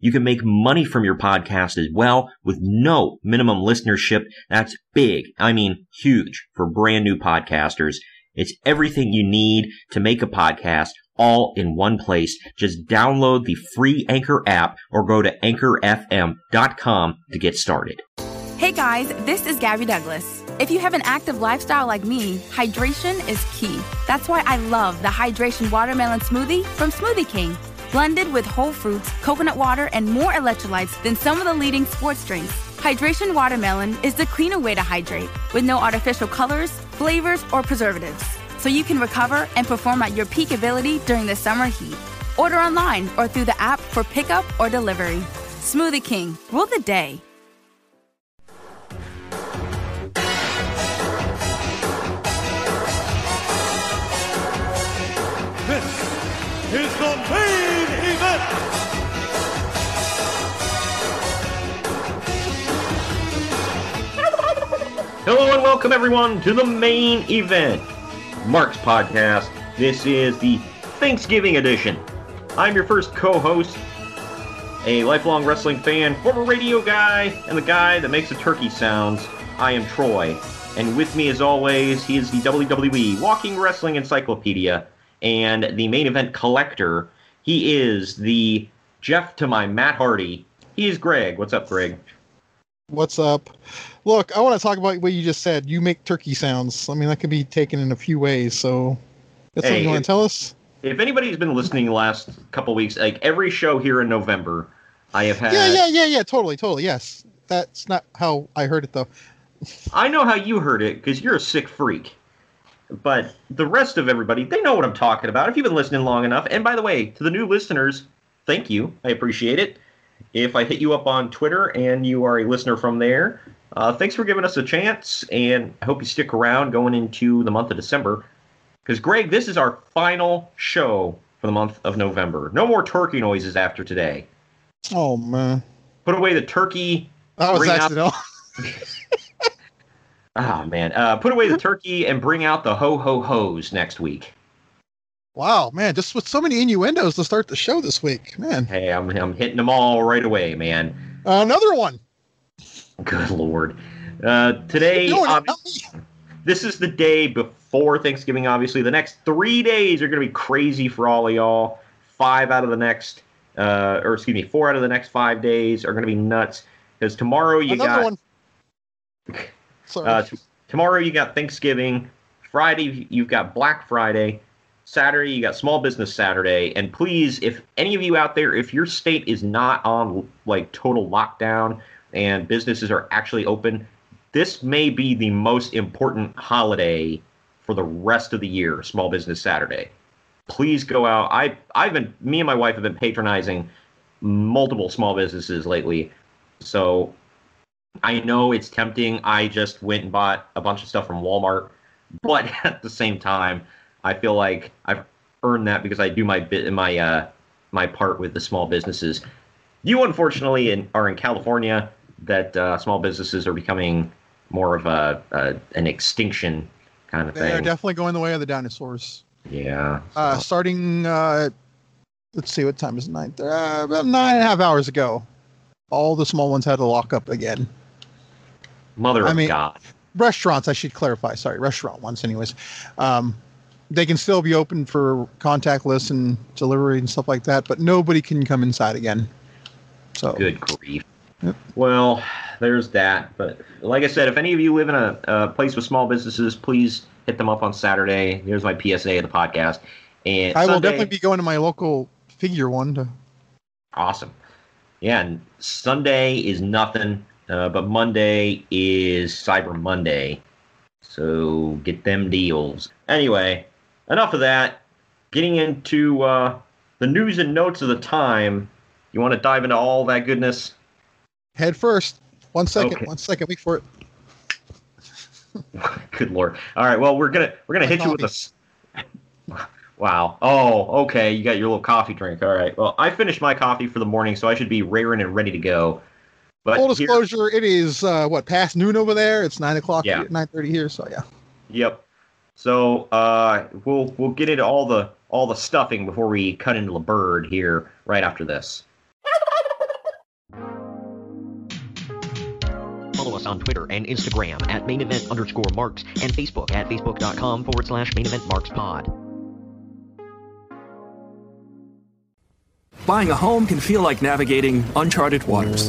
You can make money from your podcast as well with no minimum listenership. That's big. I mean, huge for brand new podcasters. It's everything you need to make a podcast all in one place. Just download the free Anchor app or go to anchorfm.com to get started. Hey guys, this is Gabby Douglas. If you have an active lifestyle like me, hydration is key. That's why I love the Hydration Watermelon Smoothie from Smoothie King blended with whole fruits, coconut water, and more electrolytes than some of the leading sports drinks. Hydration Watermelon is the cleaner way to hydrate, with no artificial colors, flavors, or preservatives. So you can recover and perform at your peak ability during the summer heat. Order online or through the app for pickup or delivery. Smoothie King, rule the day. This is the main Hello and welcome everyone to the main event, Mark's podcast. This is the Thanksgiving edition. I'm your first co-host, a lifelong wrestling fan, former radio guy, and the guy that makes the turkey sounds. I am Troy, and with me as always, he is the WWE Walking Wrestling Encyclopedia and the main event collector. He is the Jeff to my Matt Hardy. He is Greg. What's up, Greg? What's up? Look, I want to talk about what you just said. You make turkey sounds. I mean, that could be taken in a few ways. So, that's Hey, something you want to tell us? If anybody's been listening the last couple weeks, like every show here in November, I have had. yeah, yeah, yeah, yeah. Totally, totally. Yes, that's not how I heard it though. I know how you heard it because you're a sick freak. But the rest of everybody, they know what I'm talking about if you've been listening long enough. And by the way, to the new listeners, thank you. I appreciate it. If I hit you up on Twitter and you are a listener from there, uh, thanks for giving us a chance. And I hope you stick around going into the month of December. Because, Greg, this is our final show for the month of November. No more turkey noises after today. Oh man, Put away the turkey. that was accidental. Ah, man. Uh, put away the turkey and bring out the ho ho hos next week. Wow, man, just with so many innuendos to start the show this week, man. Hey, I'm, I'm hitting them all right away, man. another one. Good lord. Uh, today, ob- this is the day before Thanksgiving, obviously. The next three days are going to be crazy for all of y'all. Five out of the next, uh, or excuse me, four out of the next five days are going to be nuts. Because tomorrow you Another got. one. Sorry. Uh, t- tomorrow you got Thanksgiving. Friday you've got Black Friday. Saturday you got Small Business Saturday. And please, if any of you out there, if your state is not on like total lockdown and businesses are actually open, this may be the most important holiday for the rest of the year, Small Business Saturday. Please go out. I I've been me and my wife have been patronizing multiple small businesses lately. So I know it's tempting. I just went and bought a bunch of stuff from Walmart, but at the same time, I feel like I've earned that because I do my bit my uh my part with the small businesses. You unfortunately in, are in California that uh, small businesses are becoming more of a, a an extinction kind of thing. They're definitely going the way of the dinosaurs. yeah. Uh, starting, uh, let's see, what time is it? Nine? Uh, about nine and a half hours ago, all the small ones had to lock up again. Mother I of mean- God. Restaurants, I should clarify. Sorry, restaurant ones, anyways. Um, they can still be open for contactless and delivery and stuff like that, but nobody can come inside again. So Good grief. Yep. Well, there's that. But like I said, if any of you live in a, a place with small businesses, please hit them up on Saturday. Here's my PSA of the podcast. And I will definitely be going to my local figure one to Awesome. Yeah, and Sunday is nothing, uh, but Monday is Cyber Monday. So get them deals. Anyway, enough of that. Getting into uh, the news and notes of the time. You want to dive into all that goodness? head first. One second, Okay. one second, wait for it. Good lord. All right. Well, we're gonna we're gonna hit you with a. Wow. Oh, okay. You got your little coffee drink. All right. Well, I finished my coffee for the morning, so I should be raring and ready to go. But Full here- disclosure, it is uh, what past noon over there. It's nine o'clock, Yeah. nine thirty here. So yeah. Yep. So uh, we'll we'll get into all the all the stuffing before we cut into the bird here right after this. Follow us on Twitter and Instagram at main event underscore marks and Facebook at facebook.com forward slash main event marks pod. Buying a home can feel like navigating uncharted waters.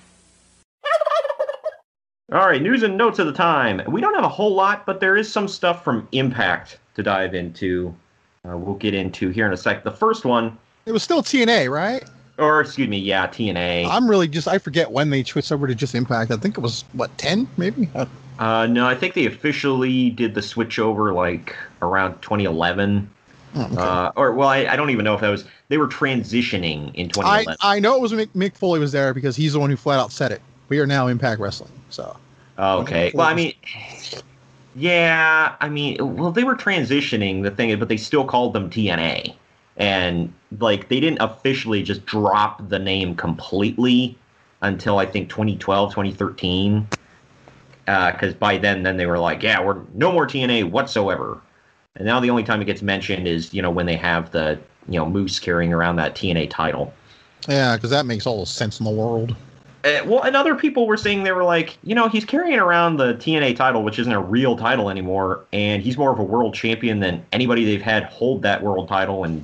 All right, news and notes of the time. We don't have a whole lot, but there is some stuff from Impact to dive into. Uh, we'll get into here in a sec. The first one, It was still TNA, right? or excuse me, yeah, TNA. I'm really just I forget when they switched over to just Impact. I think it was what ten maybe. Uh, no, I think they officially did the switch over like around 2011. oh, okay. Uh, or well, I, I don't even know if that was they were transitioning in I 2011. I know it was Mick, Mick Foley was there because he's the one who flat out said it. We are now Impact Wrestling. So okay. Well, I mean, yeah, I mean, well, they were transitioning the thing, but they still called them TNA, and like they didn't officially just drop the name completely until I think 2012, 2013. Because uh, by then, then they were like, yeah, we're no more TNA whatsoever. And now the only time it gets mentioned is you know when they have the you know Moose carrying around that TNA title. yeah, because that makes all the sense in the world. Uh, well, and other people were saying they were like, you know, he's carrying around the TNA title, which isn't a real title anymore, and he's more of a world champion than anybody they've had hold that world title in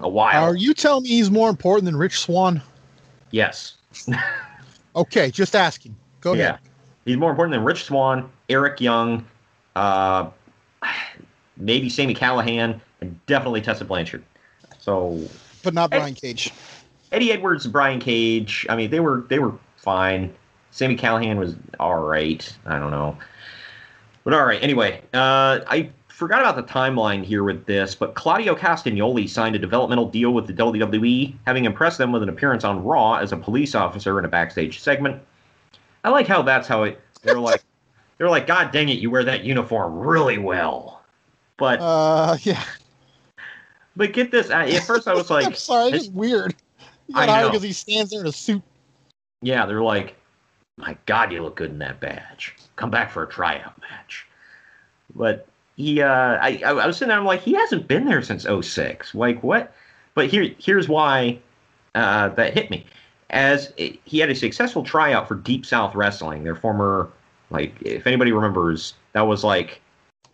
a while. Are you telling me he's more important than Rich Swann? yes. Okay, just asking. Go yeah. ahead. He's more important than Rich Swann, Eric Young, uh, maybe Sami Callihan, and definitely Tessa Blanchard. So But not Brian Cage. Eddie Edwards, Brian Cage. I mean, they were they were fine. Sami Callihan was all right. I don't know, but all right. Anyway, uh, I forgot about the timeline here with this, but Claudio Castagnoli signed a developmental deal with the WWE, having impressed them with an appearance on Raw as a police officer in a backstage segment. I like how that's how it. They're like, they're like, God dang it, you wear that uniform really well. But Uh, yeah. but get this. I, at first, I was like, I'm sorry, it's weird. I got hired know. because he stands there in a suit. Yeah, they're like, my God, you look good in that badge. Come back for a tryout match. But he, uh, I, I, was sitting there, I'm like, he hasn't been there since 06. Like, what? But here, here's why uh, that hit me. as he had a successful tryout for Deep South Wrestling, their former like if anybody remembers, that was like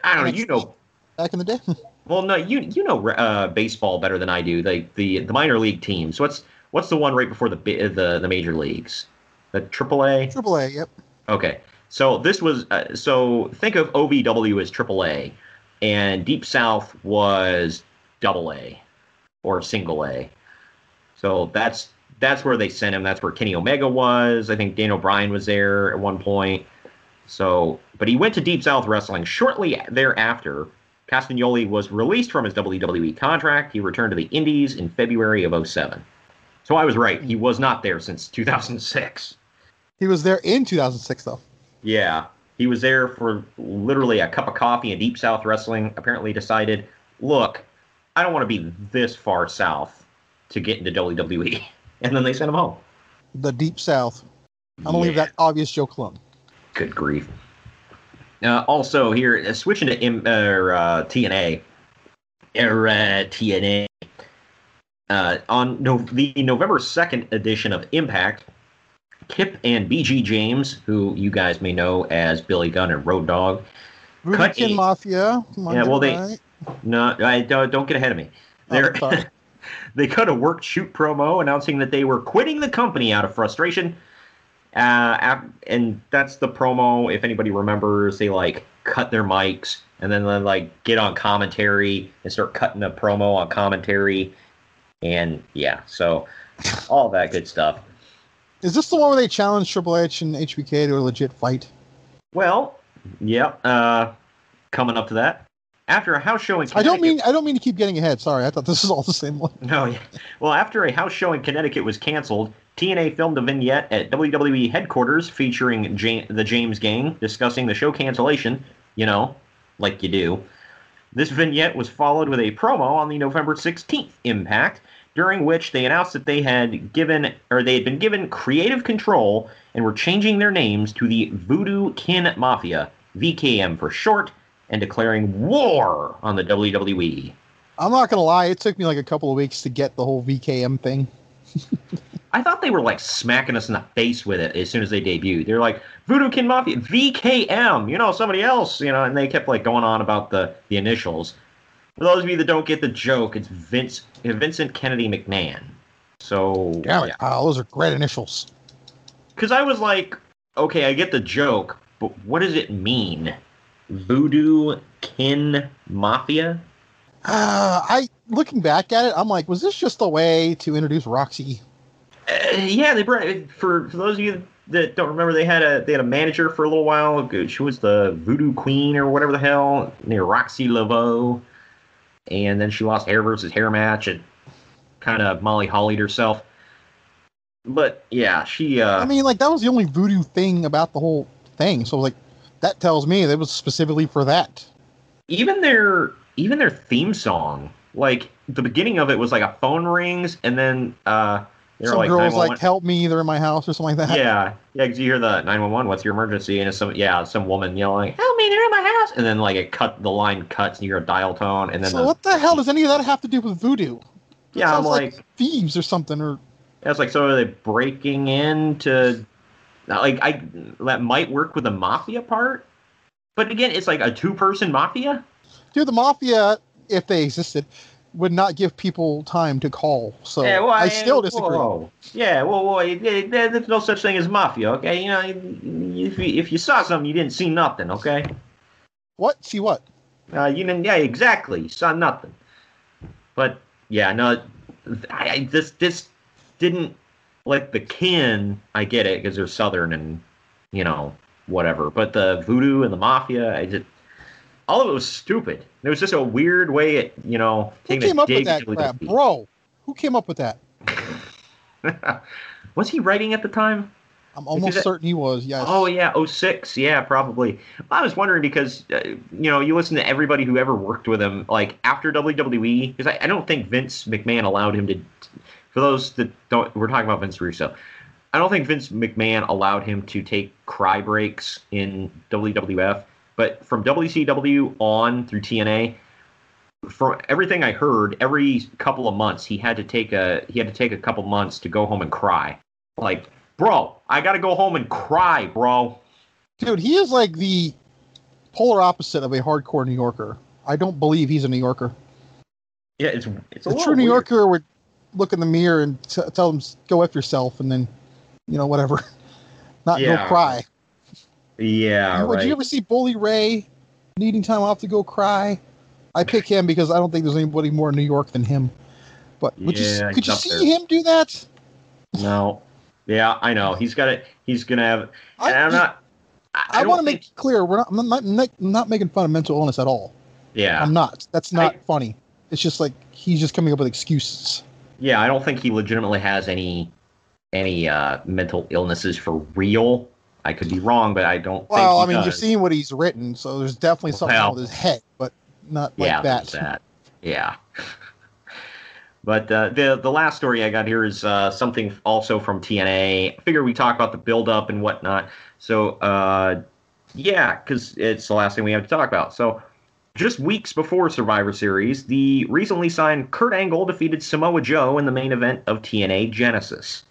I don't know, you know back in the day. well, no, you you know uh, baseball better than I do. Like the the minor league teams. What's what's the one right before the the the major leagues? The AAA. AAA. Yep. Okay. So this was uh, so think of OVW as AAA, and Deep South was Double A or Single A. So that's that's where they sent him. That's where Kenny Omega was. I think Dan O'Brien was there at one point. So, but he went to Deep South Wrestling shortly thereafter. Castagnoli was released from his WWE contract. He returned to the Indies in February of 07. So I was right. He was not there since 2006. He was there in 2006, though. Yeah. He was there for literally a cup of coffee, and Deep South Wrestling apparently decided, look, I don't want to be this far south to get into WWE. And then they sent him home. The Deep South. I'm going to leave that obvious joke alone. Good grief. Uh, also, here, uh, switching to M- uh, TNA. Era TNA. Uh, on no- the November 2nd edition of Impact, Kip and BG James, who you guys may know as Billy Gunn and Road Dog, Voodoo Kin Mafia. yeah, well, they. Right. No, I, don't, don't get ahead of me. They're. Oh, they cut a work shoot promo announcing that they were quitting the company out of frustration. Uh, and that's the promo. If anybody remembers, they like cut their mics and then like get on commentary and start cutting a promo on commentary. And yeah, so all that good stuff. Is this the one where they challenged Triple H and HBK to a legit fight? Well, yep. Yeah, uh, coming up to that after a house show in Connecticut. I don't mean I don't mean to keep getting ahead. Sorry, I thought this was all the same one. No, yeah. Well, after a house show in Connecticut was canceled, TNA filmed a vignette at WWE headquarters featuring the James Gang discussing the show cancellation. You know, like you do. This vignette was followed with a promo on the November 16th Impact, during which they announced that they had given or they had been given creative control and were changing their names to the Voodoo Kin Mafia, VKM for short, and declaring war on the WWE. I'm not gonna lie, it took me like a couple of weeks to get the whole VKM thing. I thought they were like smacking us in the face with it as soon as they debuted. They're like Voodoo Kin Mafia, VKM, you know, somebody else, you know, and they kept like going on about the the initials. For those of you that don't get the joke, it's Vince Vincent Kennedy McMahon. So Damn yeah, oh, those are great initials. Because I was like, okay, I get the joke, but what does it mean? Voodoo Kin Mafia? Uh, I looking back at it, I'm like, was this just a way to introduce Roxxi? Uh, yeah, they brought for for those of you that don't remember, they had a they had a manager for a little while. She was the Voodoo Queen or whatever the hell, near Roxxi Laveaux, and then she lost hair versus hair match and kind of Molly Hollied herself. But yeah, she. Uh, I mean, like that was the only voodoo thing about the whole thing. So like, that tells me that was specifically for that. Even their even their theme song, like the beginning of it was like a phone rings and then uh some like, girls like help me they're in my house or something like that. Yeah. Yeah because you hear the 911 what's your emergency? And it's some yeah some woman yelling help me they're in my house. And then like it cut the line cuts and you hear a dial tone and then so the, what the hell does any of that have to do with voodoo? Yeah i'm like, like thieves or something or that's like so are they breaking into like i that might work with the mafia part but again, it's like a two person mafia. Dude, the mafia, if they existed, would not give people time to call. So yeah, well, I, I, still disagree. Whoa. Yeah, well, well, there's no such thing as mafia. Okay, you know, if you, if you saw something, you didn't see nothing. Okay. What? See what? Uh, you didn't. Yeah, exactly. You saw nothing. But yeah, no, I, I this this didn't like the kin. I get it because they're southern and you know whatever. But the voodoo and the mafia, I just all of it was stupid. It was just a weird way, it, you know, taking Who came up with that crap, bro? Who came up with that? was he writing at the time? I'm almost certain he was. Yes. Oh yeah, 06. Yeah, probably. I was wondering because uh, you know you listen to everybody who ever worked with him, like after WWE, because I, I, don't think Vince McMahon allowed him to. For those that don't, we're talking about Vince Russo. I don't think Vince McMahon allowed him to take cry breaks in WWF, but from WCW on through TNA, from everything I heard, every couple of months he had to take a he had to take a couple months to go home and cry. Like, bro, I got to go home and cry, bro. Dude, he is like the polar opposite of a hardcore New Yorker. I don't believe he's a New Yorker. Yeah, it's it's a, a true New weird. Yorker would look in the mirror and t- tell him go f yourself, and then you know whatever, not Yeah. go cry. Yeah, Would right. you ever see Bully Ray needing time off to go cry? I pick him because I don't think there's anybody more in New York than him. But would Yeah, you could you see there. him do that? No. Yeah, I know. He's got it. He's gonna have. And I'm not. I, I, want to think- make it clear we're not, I'm not, not I'm not making fun of mental illness at all. Yeah. I'm not. That's not funny. It's just like he's just coming up with excuses. Yeah, I don't think he legitimately has any any uh, mental illnesses for real. I could be wrong, but I don't. Well, I mean, does. seeing what he's written, so there's definitely something Well. with his head, but not like yeah, that. there's that. Yeah. But uh, the the last story I got here is uh, something also from TNA. I figure we talk about the build up and whatnot. So uh, yeah, because it's the last thing we have to talk about. So just weeks before Survivor Series, the recently signed Kurt Angle defeated Samoa Joe in the main event of TNA Genesis.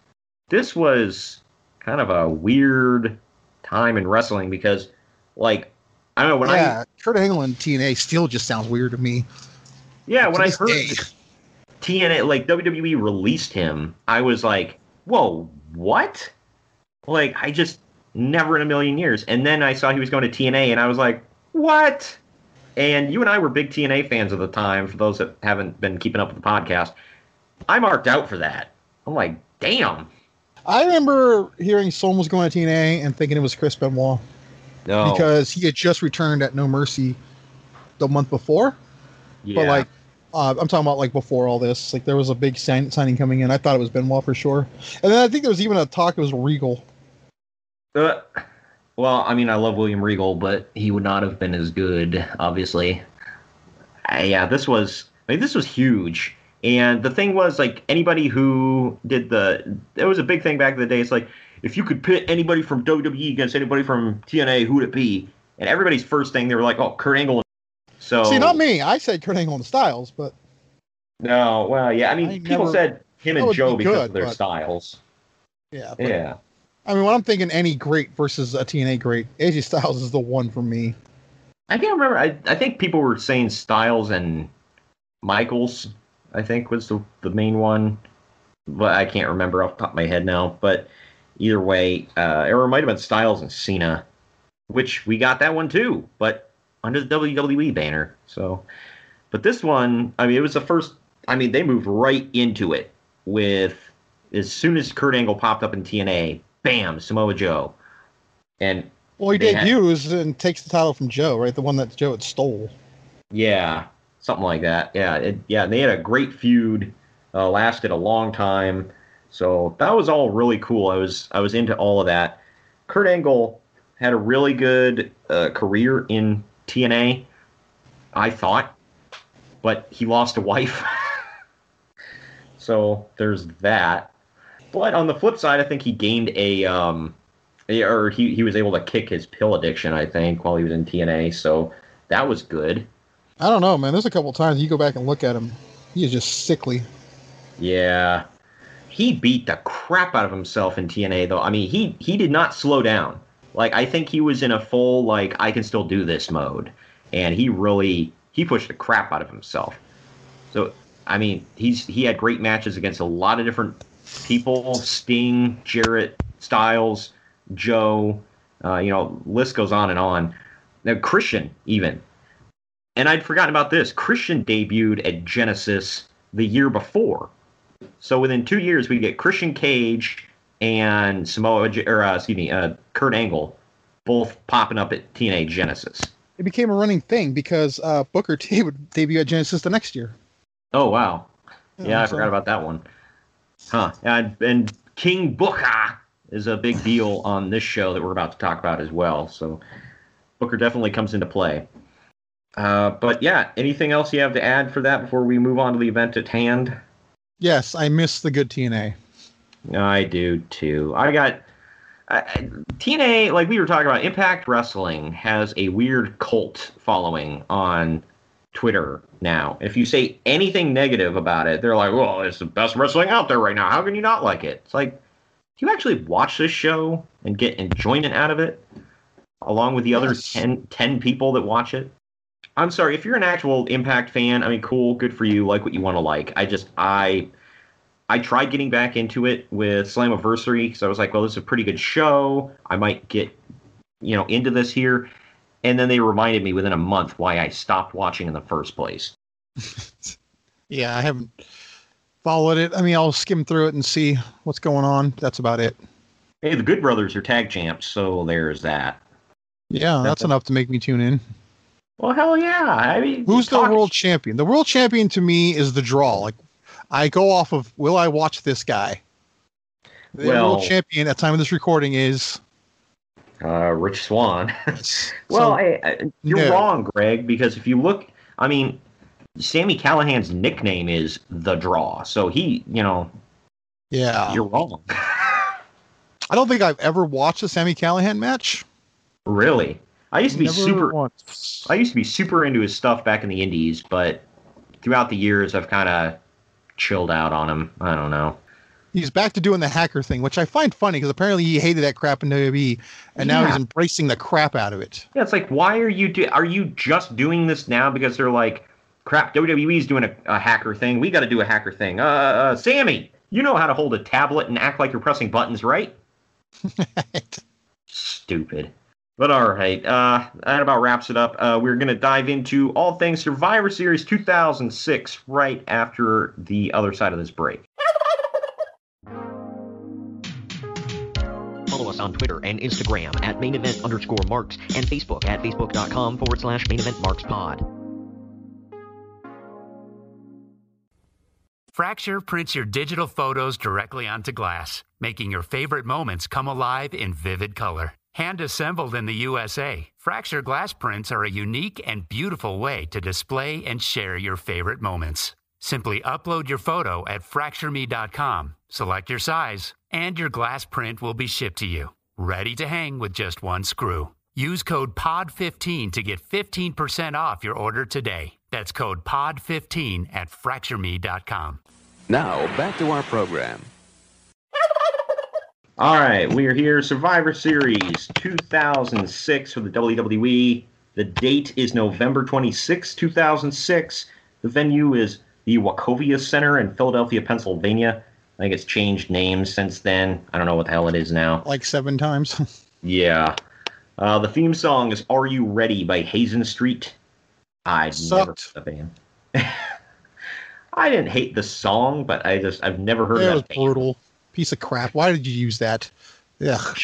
This was kind of a weird time in wrestling because, like, I don't know when I yeah, Kurt Angle and TNA still just sounds weird to me. Yeah, when I heard day. TNA, like WWE released him, I was like, whoa, what? Like, I just never in a million years. And then I saw he was going to TNA, and I was like, what? And you and I were big TNA fans at the time, for those that haven't been keeping up with the podcast. I marked out for that. I'm like, damn. I remember hearing someone was going to TNA and thinking it was Chris Benoit No. because he had just returned at No Mercy the month before. yeah. But like, uh, I'm talking about like before all this. Like there was a big sign- signing coming in. I thought it was Benoit for sure. And then I think there was even a talk it was Regal. Uh, well, I mean, I love William Regal, but he would not have been as good, obviously. Uh, yeah, this was I mean, this was huge. And the thing was, like, anybody who did the, it was a big thing back in the day. It's like, if you could pit anybody from WWE against anybody from TNA, who would it be? And everybody's first thing, they were like, oh, Kurt Angle. So See, not me. I said Kurt Angle and Styles, but No, well, yeah. I mean, I people never- said him and Joe be because good, of their but- styles. yeah. but- Yeah. I mean, when I'm thinking any great versus a TNA great, AJ Styles is the one for me. I can't remember. I, I think people were saying Styles and Michaels. I think was the the main one, but I can't remember off the top of my head now. But either way, uh, or it might have been Styles and Cena, which we got that one too, but under the WWE banner. So, but this one, I mean, it was the first. I mean, they moved right into it with as soon as Kurt Angle popped up in TNA, bam, Samoa Joe, and Well, he They had- debuts and takes the title from Joe, right? The one that Joe had stole. Yeah, something like that. Yeah, it, yeah. They had a great feud, uh, lasted a long time, so that was all really cool. I was I was into all of that. Kurt Angle had a really good uh, career in TNA, I thought, but he lost a wife, so there's that. But on the flip side, I think he gained a um, or he he was able to kick his pill addiction. I think while he was in TNA, so that was good. I don't know, man. There's a couple times you go back and look at him. He is just sickly. Yeah. He beat the crap out of himself in TNA though. I mean, he he did not slow down. Like I think he was in a full like I can still do this mode. And he really he pushed the crap out of himself. So I mean, he's he had great matches against a lot of different people, Sting, Jarrett, Styles, Joe, uh, you know, list goes on and on. Now Christian even. And I'd forgotten about this. Christian debuted at Genesis the year before. So within two years, we get Christian Cage and Samoa, or uh, excuse me, uh, Kurt Angle, both popping up at TNA Genesis. It became a running thing because uh, Booker T would debut at Genesis the next year. Oh wow, yeah, Yeah, I so- forgot about that one. Huh? And, and King Booker is a big deal on this show that we're about to talk about as well. So Booker definitely comes into play. Uh, but yeah, anything else you have to add for that before we move on to the event at hand? Yes, I miss the good TNA. I do too. I got I, TNA, like we were talking about, Impact Wrestling has a weird cult following on Twitter now. If you say anything negative about it, they're like, "Well, it's the best wrestling out there right now. How can you not like it?" It's like, you actually watch this show and get enjoyment out of it, along with the other Yes. 10, 10 people that watch it? I'm sorry, if you're an actual Impact fan, I mean, cool, good for you, like what you want to like. I just, I. I tried getting back into it with Slammiversary because I was like, well, this is a pretty good show. I might get, you know, into this here. And then they reminded me within a month why I stopped watching in the first place. Yeah, I haven't followed it. I mean, I'll skim through it and see what's going on. That's about it. Hey, the Good Brothers are tag champs, so there's that. Yeah, that's enough to make me tune in. Well, hell yeah. I mean, Who's the world champion? The world champion to me is the draw. Like, I go off of will I watch this guy? The Well- world champion at time of this recording is Uh, Rich Swann. so- well, I, I, you're no. wrong, Greg, because if you look, I mean, Sami Callihan's nickname is the Draw, so he, you know, yeah. you're wrong. I don't think I've ever watched a Sami Callihan match. really. I used to be Never super. once. I used to be super into his stuff back in the Indies, but throughout the years, I've kind of chilled out on him. I don't know. He's back to doing the hacker thing, which I find funny because apparently he hated that crap in WWE, and now Yeah. he's embracing the crap out of it. Yeah, it's like, why are you do? Are you just doing this now because they're like, crap? WWE's doing a, a hacker thing. We got to do a hacker thing. Uh, uh, Sami, you know how to hold a tablet and act like you're pressing buttons, right? Stupid. But all right, uh, that about wraps it up. Uh, we're going to dive into all things Survivor Series 2006 right after the other side of this break. Follow us on Twitter and Instagram at main event underscore marks and Facebook at facebook.com forward slash main event marks pod. Fracture prints your digital photos directly onto glass, making your favorite moments come alive in vivid color. Hand assembled in the USA, Fracture glass prints are a unique and beautiful way to display and share your favorite moments. Simply upload your photo at fractureme.com, select your size, and your glass print will be shipped to you, ready to hang with just one screw. Use code POD15 to get 15% off your order today. That's code POD15 at fractureme.com. Now, back to our program. All right, we are here. Survivor Series 2006 for the WWE. The date is November 26, 2006. The venue is the Wachovia Center in Philadelphia, Pennsylvania. I think it's changed names since then. I don't know what the hell it is now. Like seven times. Yeah. Uh, the theme song is Are You Ready by Hazen Street. I never Sucked. heard the band. I didn't hate the song, but I just I've never heard It of was that band. brutal. Piece of crap. Why did you use that? Ugh.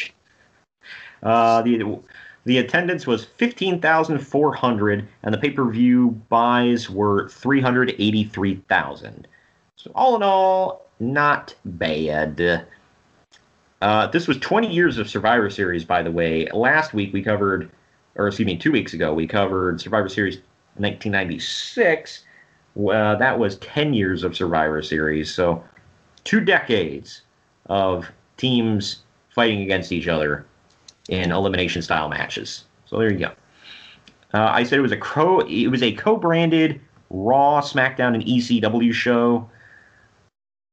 Uh, the the attendance was fifteen thousand four hundred, and the pay per view buys were three hundred eighty three thousand. So all in all, not bad. Uh, this was twenty years of Survivor Series, by the way. Last week we covered, or excuse me, two weeks ago we covered Survivor Series nineteen ninety six. Uh, that was ten years of Survivor Series, so two decades of teams fighting against each other in elimination style matches. So there you go. Uh, I said it was a co it was a co-branded Raw, SmackDown, and ECW show.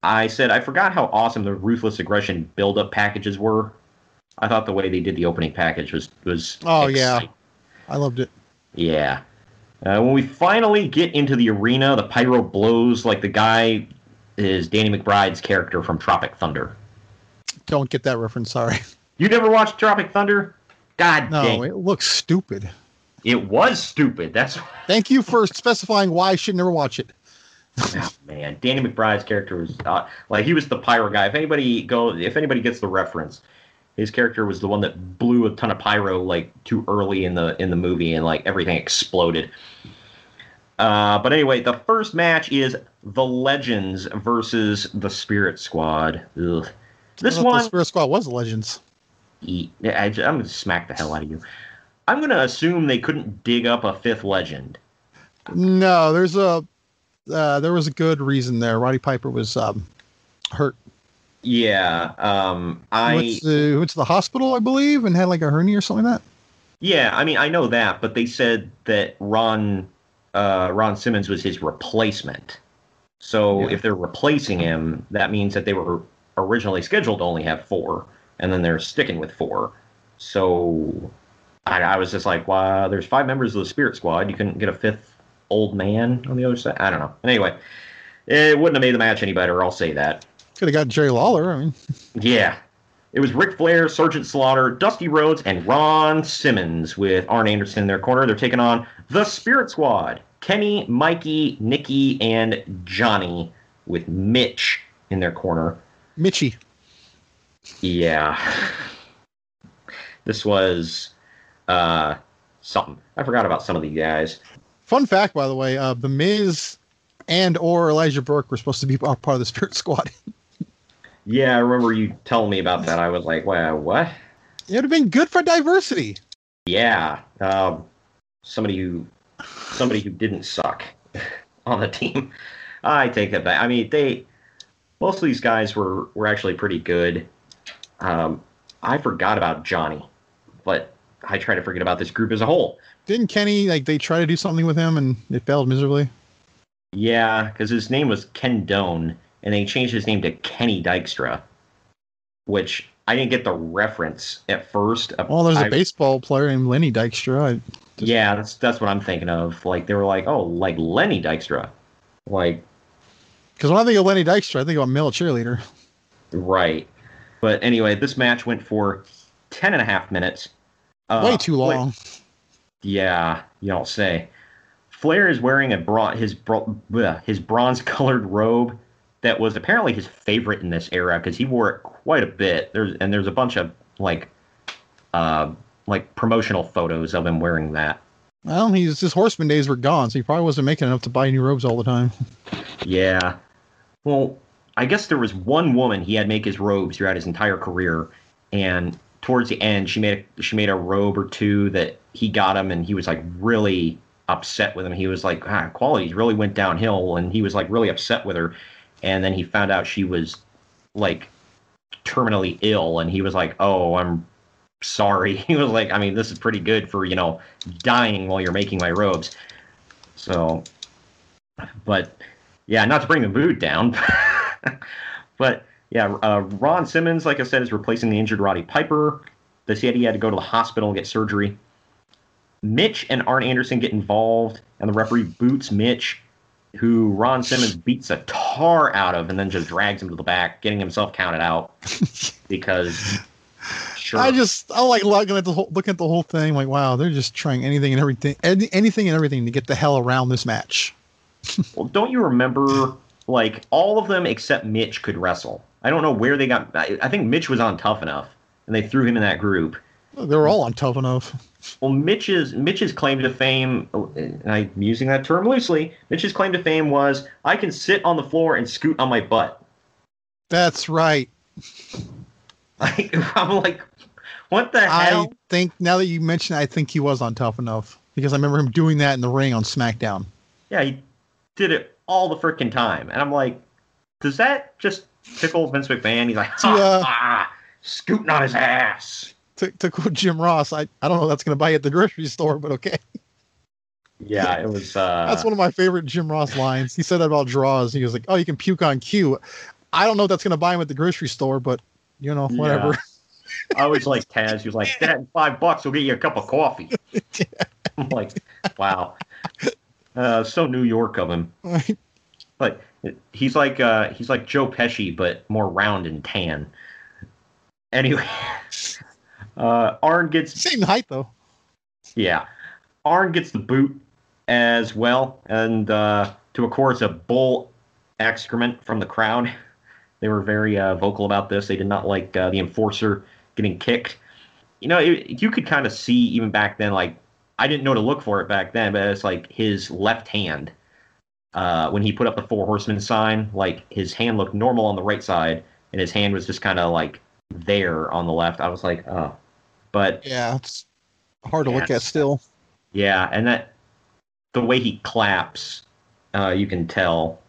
I said I forgot how awesome the Ruthless Aggression build-up packages were. I thought the way they did the opening package was was Oh yeah. I loved it. Yeah. Uh, when we finally get into the arena, the pyro blows like the guy is Danny McBride's character from Tropic Thunder. Don't get that reference. Sorry. You never watched Tropic Thunder? God No, dang. it looks stupid. It was stupid. That's Thank you for specifying why I should never watch it. oh, man. Danny McBride's character was uh, like he was the pyro guy. If anybody go, if anybody gets the reference, his character was the one that blew a ton of pyro like too early in the in the movie, and like everything exploded. Uh, but anyway, the first match is the Legends versus the Spirit Squad. Ugh. This one, the Spirit Squad was Legends. I, am gonna smack the hell out of you. I'm gonna assume they couldn't dig up a fifth legend. No, there's a uh, there was a good reason there. Roddy Piper was um, hurt. Yeah, um, He I went, to, went to the hospital, I believe, and had like a hernia or something like that. yeah, I mean I know that, but they said that Ron uh, Ron Simmons was his replacement. So Yeah. if they're replacing him, that means that they were originally scheduled to only have four, and then they're sticking with four. So I, I was just like, wow, there's five members of the Spirit Squad. You couldn't get a fifth old man on the other side. I don't know. Anyway, it wouldn't have made the match any better. I'll say that. Could have got Jerry Lawler. I mean, Yeah. It was Ric Flair, Sergeant Slaughter, Dusty Rhodes, and Ron Simmons with Arn Anderson in their corner. They're taking on the Spirit Squad. Kenny, Mikey, Nikki, and Johnny with Mitch in their corner. Mitchy. Yeah. This was uh something. I forgot about some of these guys. Fun fact, by the way, uh, the Miz and or Elijah Burke were supposed to be part of the Spirit Squad. Yeah, I remember you telling me about that. I was like, "Wow, what?" it would have been good for diversity. Yeah, um, somebody who somebody who didn't suck on the team. I take that back. I mean, they most of these guys were were actually pretty good. Um, I forgot about Johnny, but I try to forget about this group as a whole. Didn't Kenny like they try to do something with him and it failed miserably? Yeah, because his name was Ken Doan, and they changed his name to Kenny Dykstra, which I didn't get the reference at first. Well, there's a I- baseball player named Lenny Dykstra. I, Yeah, that's that's what I'm thinking of. Like they were like, oh, like Lenny Dykstra, like Because when I think of Lenny Dykstra, I think of a male cheerleader. right. But anyway, this match went for ten and a half minutes. Uh, Way too long. yeah, you don't say. Flair is wearing a bra- his bro- bleh, his bronze colored robe that was apparently his favorite in this era because he wore it quite a bit. There's and there's a bunch of like, uh, like promotional photos of him wearing that. Well, he's his horseman days were gone, so he probably wasn't making enough to buy new robes all the time. Yeah. Well, I guess there was one woman he had make his robes throughout his entire career, and towards the end, she made a, she made a robe or two that he got him, and he was like really upset with him. He was like, ah, qualities really went downhill, and he was like really upset with her. And then he found out she was like terminally ill, and he was like, oh, I'm sorry. He was like, I mean, this is pretty good for you know dying while you're making my robes. So, but yeah, not to bring the mood down, but yeah, uh, Ron Simmons, like I said, is replacing the injured Roddy Piper. They said he had to go to the hospital and get surgery. Mitch and Arn Anderson get involved, and the referee boots Mitch, who Ron Simmons beats a tar out of, and then just drags him to the back, getting himself counted out because. Sure. I just I like looking at the whole looking at the whole thing. Like, wow, they're just trying anything and everything, any, anything and everything to get the hell around this match. Well, don't you remember, like, all of them except Mitch could wrestle? I don't know where they got. I, I think Mitch was on Tough Enough, and they threw him in that group. They were all on tough enough. Well, Mitch's Mitch's claim to fame, oh, and I'm using that term loosely. Mitch's claim to fame was, "I can sit on the floor and scoot on my butt." That's right. Like, I'm like, what the hell? I think now that you mention, it, I think he was on tough enough because I remember him doing that in the ring on SmackDown. Yeah, he did it all the freaking time, and I'm like, does that just tickle Vince McMahon? He's like, uh, ha, scooting on his ass. To, to quote Jim Ross, I, I don't know that's going to buy you at the grocery store, but okay. Yeah, it was. Uh, That's one of my favorite Jim Ross lines. He said that about Droz. He was like, "Oh, you can puke on cue." I don't know if that's going to buy him at the grocery store, but you know, whatever. I always like Taz. He was like, "That five bucks will get you a cup of coffee." I'm like, wow, uh, so New York of him. But he's like uh, he's like Joe Pesci, but more round and tan. Anyway, uh, Arn gets Same height though. yeah, Arn gets the boot as well, and uh, to of course a bull excrement from the crowd. They were very uh, vocal about this. They did not like uh, the enforcer getting kicked. You know, it, you could kind of see even back then. Like I didn't know to look for it back then, but it's like his left hand uh, when he put up the four horsemen sign. Like his hand looked normal on the right side, and his hand was just kind of like there on the left. I was like, oh, but Yeah, it's hard to look at still. yeah, and that the way he claps, uh, you can tell.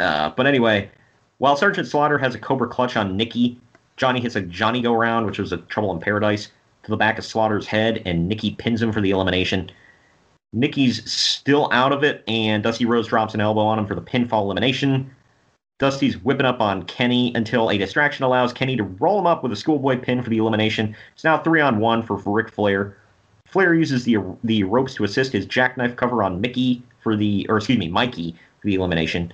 Uh, but anyway, while Sergeant Slaughter has a Cobra clutch on Nikki, Johnny hits a Johnny go round, which was a Trouble in Paradise, to the back of Slaughter's head, and Nikki pins him for the elimination. Nikki's still out of it, and Dusty Rhodes drops an elbow on him for the pinfall elimination. Dusty's whipping up on Kenny until a distraction allows Kenny to roll him up with a schoolboy pin for the elimination. It's now three on one for, for Ric Flair. Flair uses the the ropes to assist his jackknife cover on Mickey for the, or excuse me, Mikey for the elimination.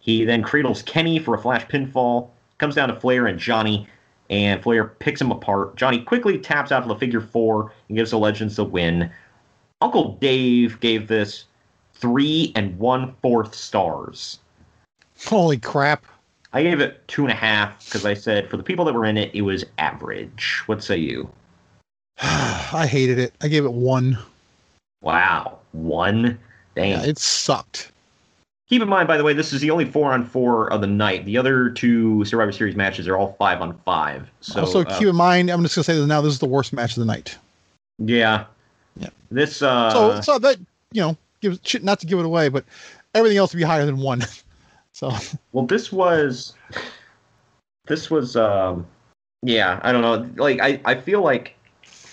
He then cradles Kenny for a flash pinfall. Comes down to Flair and Johnny, and Flair picks him apart. Johnny quickly taps out to the figure four and gives the Legends the win. Uncle Dave gave this three and one fourth stars. Holy crap! I gave it two and a half because I said for the people that were in it, it was average. What say you? I hated it. I gave it one. Wow, one. Dang, yeah, it sucked. Keep in mind, by the way, this is the only four on four of the night. The other two Survivor Series matches are all five on five. So also uh, keep in mind, I'm just gonna say this now. This is the worst match of the night. Yeah, yeah. This uh, so so that you know gives not to give it away, but everything else would be higher than one. so well, this was this was um yeah I don't know like I I feel like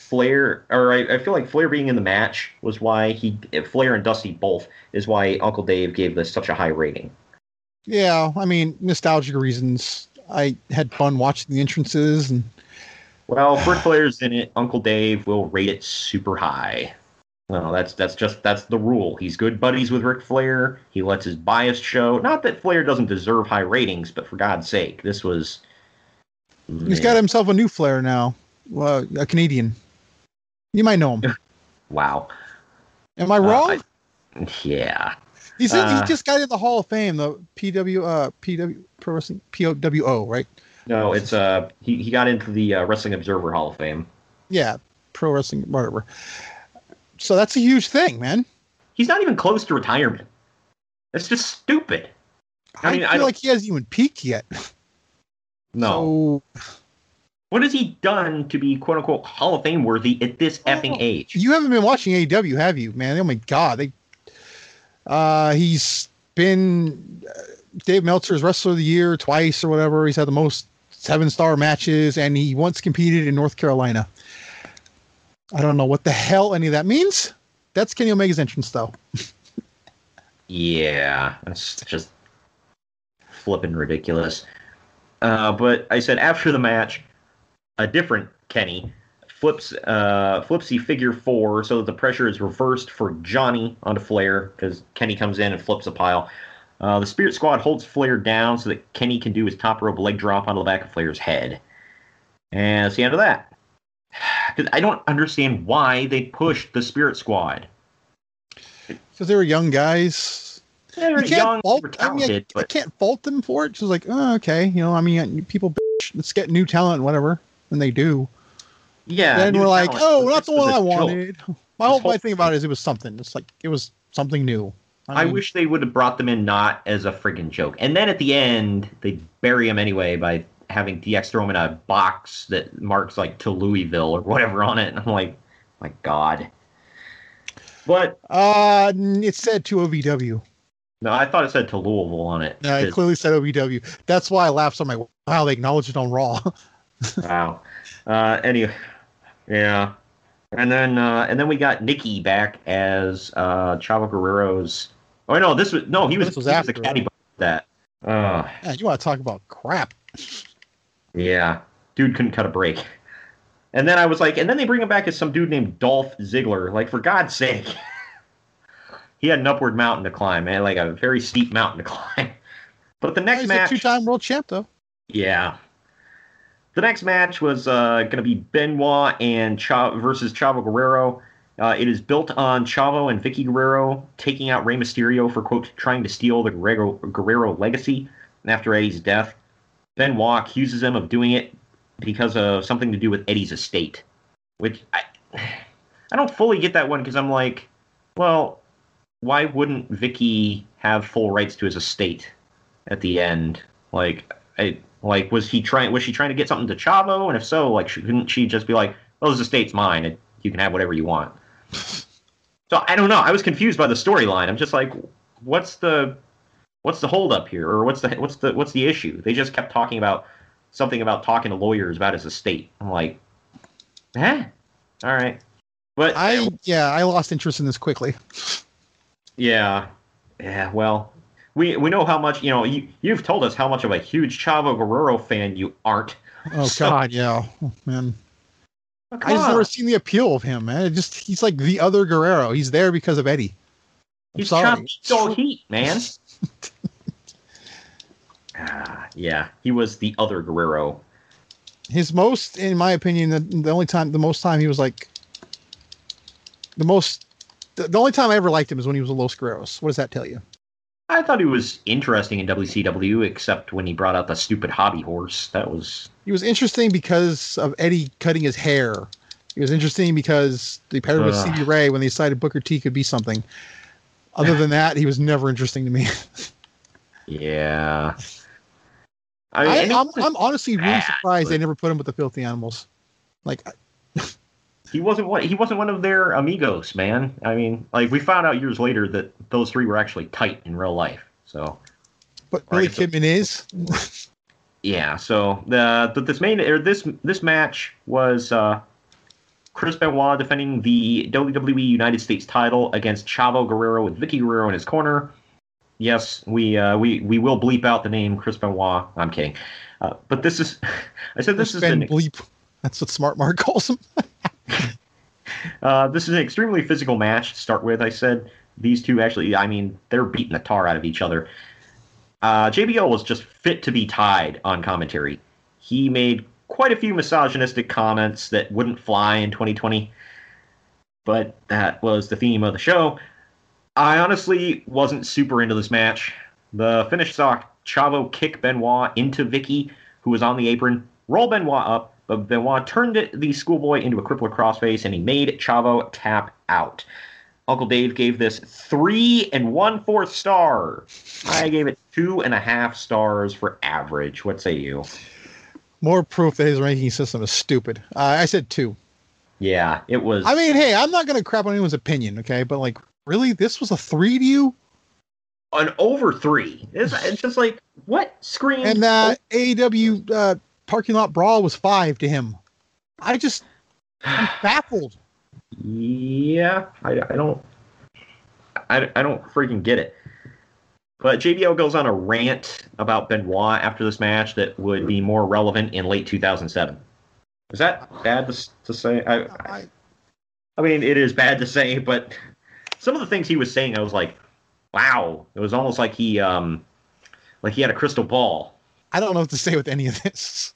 Flair, or I, I, feel like Flair being in the match was why he, Flair and Dusty both, is why Uncle Dave gave this such a high rating. Yeah, I mean, nostalgic reasons. I had fun watching the entrances and. Well, if Ric Flair's in it, Uncle Dave will rate it super high. No, that's that's just that's the rule. He's good buddies with Ric Flair. He lets his bias show. Not that Flair doesn't deserve high ratings, but for God's sake, this was. He's got himself a new Flair now, well, a Canadian. You might know him. wow. Am I wrong? Uh, I, yeah. He's in, uh, he just got in the Hall of Fame, the PW uh PW Pro Wrestling POWO, right? No, it's uh he, he got into the uh, Wrestling Observer Hall of Fame. Yeah, Pro Wrestling whatever. So that's a huge thing, man. He's not even close to retirement. That's just stupid. I, mean I mean, feel I like he hasn't even peaked yet. No. So, what has he done to be quote unquote Hall of Fame worthy at this oh, effing age? You haven't been watching AEW, have you, man? Oh my god, they. Uh, he's been uh, Dave Meltzer's Wrestler of the Year twice or whatever. He's had the most seven star matches, and he once competed in North Carolina. I don't know what the hell any of that means. That's Kenny Omega's entrance, though. yeah, that's just flipping ridiculous. Uh, but I said after the match, a different Kenny flips uh, flips the figure four so that the pressure is reversed for Johnny onto Flair because Kenny comes in and flips a pile. Uh, the Spirit Squad holds Flair down so that Kenny can do his top rope leg drop onto the back of Flair's head. And that's the end of that. Because I don't understand why they pushed the Spirit Squad. Because they were young guys. They were young, fault, talented, I, mean, I, but... I can't fault them for it. It's like, oh, okay, you know, I mean, people, bitch, let's get new talent, whatever and they do. Yeah. Then we're like, oh, not the one I wanted. My whole, my thing about it is it was something. It's like it was something new. I, mean, I wish they would have brought them in not as a friggin' joke. And then at the end, they bury him anyway by having DX throw him in a box that marks like to Louisville or whatever on it. And I'm like, my God. But uh, it said to OVW. No, I thought it said to Louisville on it. No, it clearly said OVW. That's why I laughed. So I'm like, wow, they acknowledged it on Raw. wow. Uh, anyway, yeah, and then uh, and then we got Nicky back as uh, Chavo Guerrero's. Oh no, this was no, he was, after was a caddy that. Uh, yeah, you want to talk about crap? Yeah, dude couldn't cut a break. And then I was like, and then they bring him back as some dude named Dolph Ziggler. Like, for God's sake, he had an upward mountain to climb, man, like a very steep mountain to climb. But the next He's match, a two-time world champ, though. Yeah, the next match was uh, going to be Benoit and Ch- versus Chavo Guerrero. Uh, it is built on Chavo and Vickie Guerrero taking out Rey Mysterio for quote trying to steal the Guerrero, Guerrero legacy after Eddie's death. Benoit accuses him of doing it because of something to do with Eddie's estate, which I I don't fully get that one because I'm like, well, why wouldn't Vickie have full rights to his estate at the end? Like, I like, was he trying? Was she trying to get something to Chavo? And if so, like, shouldn't she just be like, "Well, this estate's mine, you can have whatever you want"? so I don't know. I was confused by the storyline. I'm just like, what's the what's the holdup here, or what's the what's the what's the issue? They just kept talking about something about talking to lawyers about his estate. I'm like, eh, all right. But I yeah, I lost interest in this quickly. Yeah, yeah. Well, we we know how much you know. You you've told us how much of a huge Chavo Guerrero fan you aren't. Oh So- God, yeah, oh, man. Oh, I just never seen the appeal of him, man. It just he's like the other Guerrero. He's there because of Eddie. I'm He's sorry. chopped so heat, man. ah, yeah, he was the other Guerrero. His most, in my opinion, the, the only time, the most time he was like, the most, the, the only time I ever liked him is when he was a Los Guerreros. What does that tell you? I thought he was interesting in WCW, except when he brought out the stupid hobby horse. That was He was interesting because of Eddie cutting his hair. He was interesting because they paired him with Ugh. CD Ray when they decided Booker T could be something. Other than that, he was never interesting to me. yeah. I, I'm honestly really bad, surprised they never put him with the filthy animals. Like, he wasn't one. He wasn't one of their amigos, man. I mean, like we found out years later that those three were actually tight in real life. So but Billy Right, so- Kidman is. yeah. So the, the this main or this this match was uh, Chris Benoit defending the WWE United States title against Chavo Guerrero with Vickie Guerrero in his corner. Yes, we uh, we we will bleep out the name Chris Benoit. I'm kidding, uh, but this is. I said this is Ben an Bleep. That's what Smart Mark calls him. Uh, this is an extremely physical match to start with. I said these two actually. I mean, they're beating the tar out of each other. Uh, JBL was just fit to be tied on commentary. He made quite a few misogynistic comments that wouldn't fly in 2020, but that was the theme of the show. I honestly wasn't super into this match. The finish saw Chavo kick Benoit into Vickie, who was on the apron, roll Benoit up, but Benoit turned the schoolboy into a crippler crossface, and he made Chavo tap out. Uncle Dave gave this three and one fourth star. I gave it two and a half stars for average. What say you? More proof that his ranking system is stupid. Uh, I said two. Yeah, it was. I mean, hey, I'm not going to crap on anyone's opinion, okay? But like, really, this was a three to you? an over three. It's, it's just like what scream? And uh, AEW uh, parking lot brawl was five to him. I just, I'm baffled. Yeah, I, I don't, I, I don't freaking get it. But JBL goes on a rant about Benoit after this match that would be more relevant in late 2007. Is that bad to, to say? I, I, I mean, it is bad to say, but some of the things he was saying, I was like, wow. It was almost like he, um, like he had a crystal ball. I don't know what to say with any of this.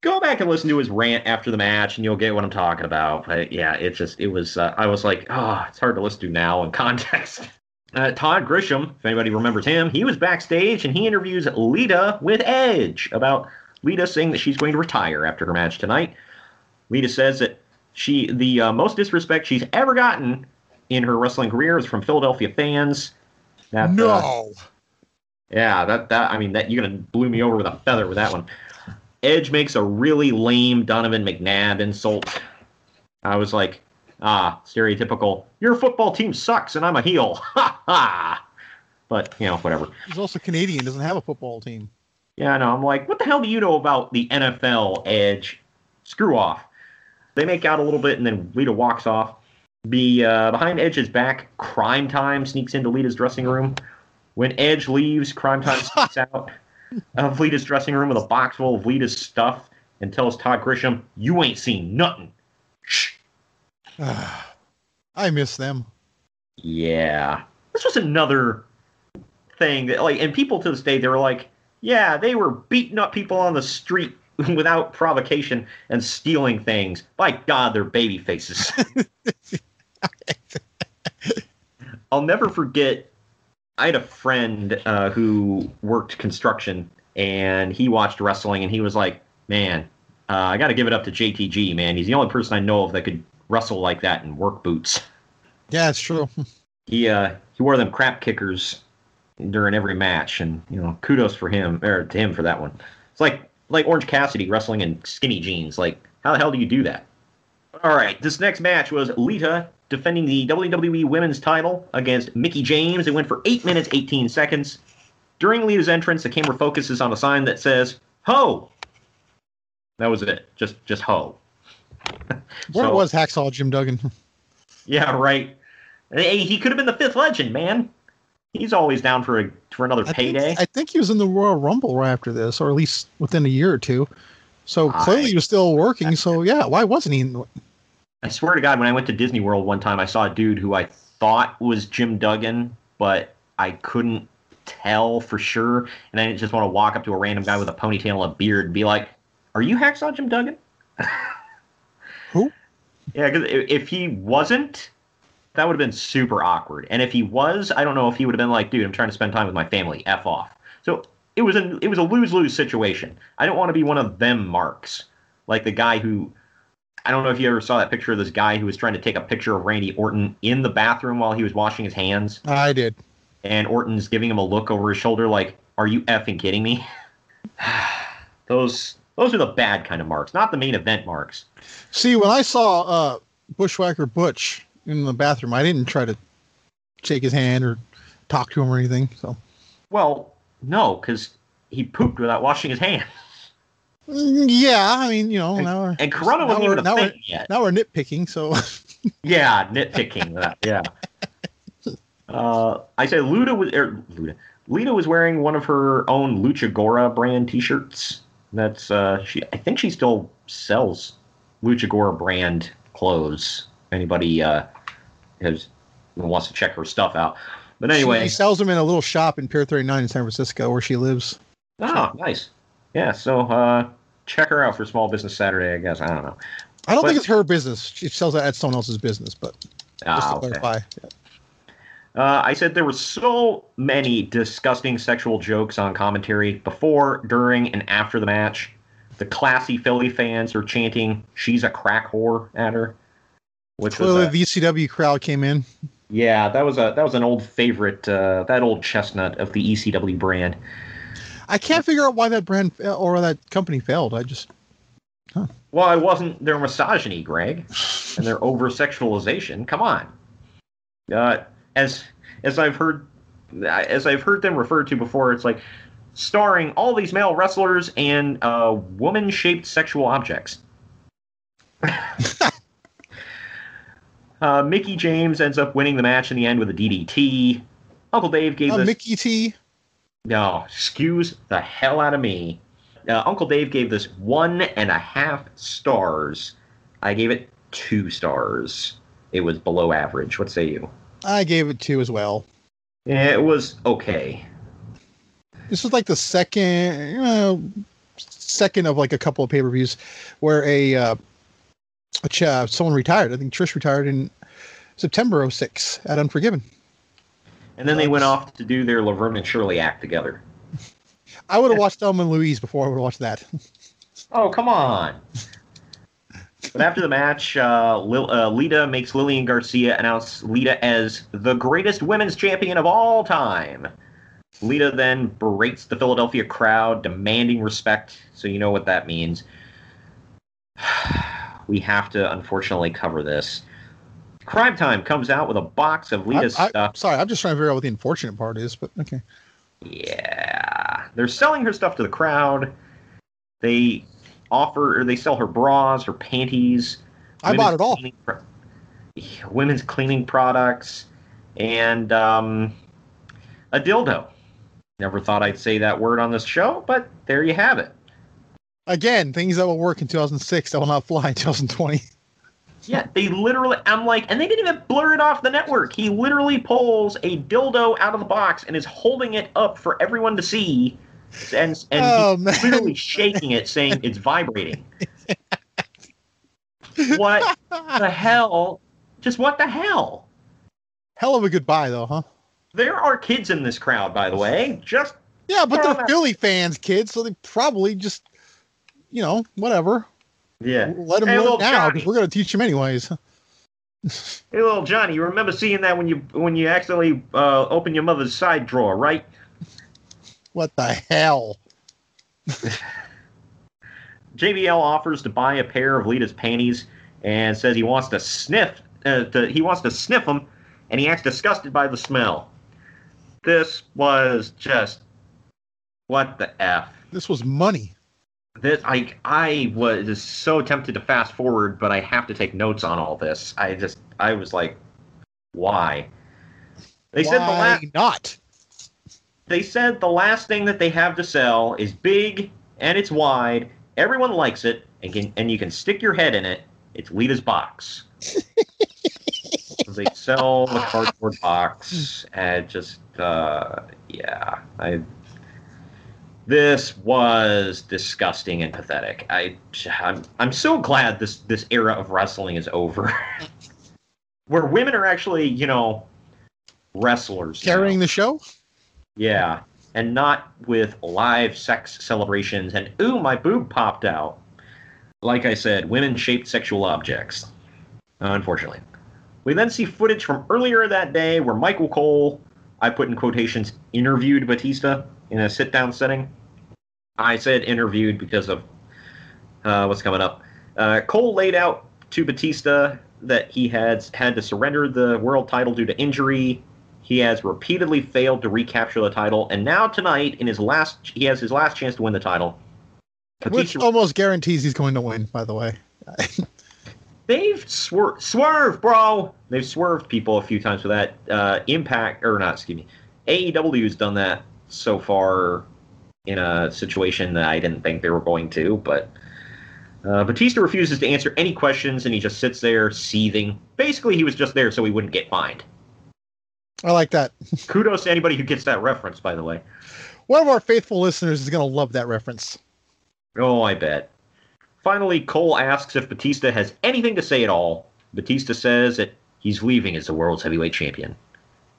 Go back and listen to his rant after the match and you'll get what I'm talking about. But yeah, it just it was uh, I was like, oh, it's hard to listen to now in context. Uh, Todd Grisham, if anybody remembers him, he was backstage and he interviews Lita with Edge about Lita saying that she's going to retire after her match tonight. Lita says that she the uh, most disrespect she's ever gotten in her wrestling career is from Philadelphia fans. That, uh, No. yeah, that that I mean that you're gonna blew me over with a feather with that one. Edge makes a really lame Donovan McNabb insult. I was like, ah, stereotypical. Your football team sucks, and I'm a heel. Ha ha. But you know, whatever. He's also Canadian, doesn't have a football team. Yeah, I know. I'm like, what the hell do you know about the NFL, Edge? Screw off. They make out a little bit, and then Lita walks off. Be uh, behind Edge's back, Cryme Tyme sneaks into Lita's dressing room. When Edge leaves, Cryme Tyme sneaks out Uh, of Lita's dressing room with a box full of Lita's stuff and tells Todd Grisham, "You ain't seen nothing." Shh. I miss them. Yeah, this was another thing that, like, and people to this day they were like, "Yeah, they were beating up people on the street without provocation and stealing things." By God, they're baby faces. I'll never forget. I had a friend uh, who worked construction, and he watched wrestling, and he was like, "Man, uh, I got to give it up to JTG, man. He's the only person I know of that could wrestle like that in work boots." Yeah, it's true. he uh he wore them crap kickers during every match and you know kudos for him or to him for that one it's like like orange cassidy wrestling in skinny jeans like how the hell do you do that all right this next match was lita defending the wwe women's title against mickie james it went for 8 minutes 18 seconds during lita's entrance the camera focuses on a sign that says ho that was it just just ho Where So- was Hacksaw Jim Duggan? Yeah, right. Hey, he could have been the fifth legend, man. He's always down for a for another I payday. think, I think he was in the Royal Rumble right after this, or at least within a year or two. So clearly I- he was still working. So yeah, why wasn't he? I swear to God, when I went to Disney World one time, I saw a dude who I thought was Jim Duggan, but I couldn't tell for sure. And I didn't just want to walk up to a random guy with a ponytail and a beard and be like, "Are you Hacksaw Jim Duggan?" Who? Yeah, because if he wasn't, that would have been super awkward. And if he was, I don't know if he would have been like, "Dude, I'm trying to spend time with my family. F off." So it was a it was a lose lose situation. I don't want to be one of them marks, like the guy who I don't know if you ever saw that picture of this guy who was trying to take a picture of Randy Orton in the bathroom while he was washing his hands, I did. and Orton's giving him a look over his shoulder like, "Are you effing kidding me?" those those are the bad kind of marks, not the main event marks. See, when I saw uh, Bushwhacker Butch in the bathroom, I didn't try to shake his hand or talk to him or anything. So Well, no, because he pooped without washing his hands. Mm, yeah, I mean, you know, now we're And Corona now wasn't even a now, thing yet. now we're nitpicking. So Yeah, nitpicking that. Yeah. Uh, I say Luda was er, Luda. Lita was wearing one of her own Lucha Gora brand T-shirts. That's uh, she. I think she still sells Lucha Gora brand clothes. Anybody uh, has wants to check her stuff out. But anyway, she sells them in a little shop in Pier 39 in San Francisco where she lives. oh, nice. Yeah, so uh, check her out for Small Business Saturday. I guess I don't know. I don't But- think it's her business. She sells that at someone else's business, but just Ah, to okay. clarify. Uh, I said there were so many disgusting sexual jokes on commentary before, during, and after the match. The classy Philly fans are chanting "She's a crack whore" at her, which was Clearly, a, the ECW crowd came in. yeah, that was a that was an old favorite, uh, that old chestnut of the ECW brand. I can't figure out why that brand or that company failed. I just Well, it wasn't their misogyny, Greg, and their over sexualization. Come on. Uh, as as I've heard as I've heard them referred to before, it's like starring all these male wrestlers and uh, woman-shaped sexual objects. uh, Mickie James ends up winning the match in the end with a DDT. Uncle Dave gave uh, this. Mickey T. No, excuse the hell out of me. Uh, Uncle Dave gave this one and a half stars. I gave it two stars. It was below average. What say you? I gave it two as well. Yeah, It was okay. This was like the second, second of like a couple of pay per views where a, uh, uh, someone retired. I think Trish retired in September 06 at Unforgiven. And then they went off to do their Laverne and Shirley act together. I would have watched Thelma and Louise before I would have watched that. Oh, come on. But after the match, uh, Lil, uh, Lita makes Lillian Garcia announce Lita as the greatest women's champion of all time. Lita then berates the Philadelphia crowd, demanding respect, so you know what that means. we have to, unfortunately, cover this. Cryme Tyme comes out with a box of Lita's I, I, stuff. sorry, I'm just trying to figure out what the unfortunate part is, but okay. Yeah, they're selling her stuff to the crowd. They offer or they sell her bras, her panties. I bought it all. cleaning pro- women's cleaning products, and um, a dildo. Never thought I'd say that word on this show, but there you have it. Again, things that will work in 2006 that will not fly in 2020. Yeah, they literally. I'm like, and they didn't even blur it off the network. He literally pulls a dildo out of the box and is holding it up for everyone to see, and and Oh, he's man. clearly shaking it, saying it's vibrating. what the hell? Just what the hell? Hell of a goodbye, though, huh? There are kids in this crowd, by the way. Just Yeah, but they're Philly fans, kids, so they probably just, you know, whatever. Yeah. Let him Hey, learn now because we're going to teach him anyways. Hey, little Johnny, you remember seeing that when you when you accidentally uh, opened your mother's side drawer, right? What the hell? JBL offers to buy a pair of Lita's panties and says he wants to sniff. Uh, to, he wants to sniff them, and he acts disgusted by the smell. This was just what the f. This was money. This I I was so tempted to fast forward, but I have to take notes on all this. I just I was like, why? They said the Why last not? they said the last thing that they have to sell is big and it's wide. Everyone likes it, and can and you can stick your head in it. It's Lita's box. they sell the cardboard box, and just uh, yeah, I. This was disgusting and pathetic. I, I'm, I'm so glad this this era of wrestling is over, where women are actually, you know, wrestlers. now. Carrying the show? Yeah, and not with live sex celebrations and ooh, my boob popped out. Like I said, women shaped sexual objects. Unfortunately. We then see footage from earlier that day where Michael Cole, I put in quotations, interviewed Batista in a sit down setting. I said interviewed because of uh, what's coming up. Uh, Cole laid out to Batista that he had had to surrender the world title due to injury. He has repeatedly failed to recapture the title, and now tonight, in his last, he has his last chance to win the title. Which almost guarantees he's going to win, by the way. They've swerved, swerve, bro. They've swerved people a few times for that. Uh, Impact, or not, excuse me, AEW has done that so far in a situation that I didn't think they were going to, but uh, Batista refuses to answer any questions and he just sits there seething. Basically, he was just there so he wouldn't get fined. I like that. Kudos to anybody who gets that reference, by the way. One of our faithful listeners is going to love that reference. Oh, I bet. Finally, Cole asks if Batista has anything to say at all. Batista says that he's leaving as the world's heavyweight champion.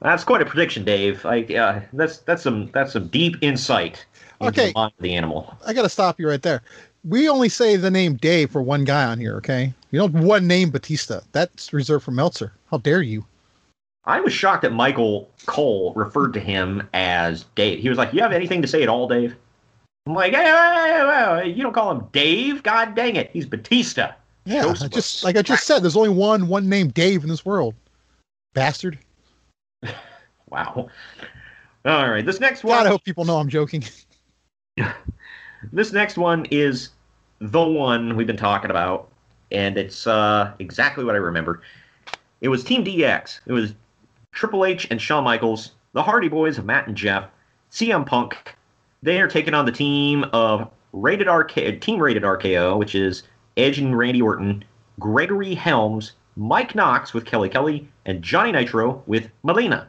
That's quite a prediction, Dave. I, uh, that's that's some that's some deep insight into Okay. the mind of the animal. I got to stop you right there. We only say the name Dave for one guy on here, okay? You don't one name Batista. That's reserved for Meltzer. How dare you? I was shocked that Michael Cole referred to him as Dave. He was like, "You have anything to say at all, Dave?" I'm like, "Hey, hey, hey, you don't call him Dave? God dang it, he's Batista." Yeah, Show I some just like I just said, there's only one one named Dave in this world. Bastard. Wow. All right, this next one. God. I hope people know I'm joking. This next one is the one we've been talking about, and it's uh, exactly what I remember. It was Team DX. It was Triple H and Shawn Michaels, the Hardy Boys of Matt and Jeff, CM Punk. They are taking on the team of Rated RK, Team Rated RKO, which is Edge and Randy Orton, Gregory Helms, Mike Knox with Kelly Kelly, and Johnny Nitro with Melina.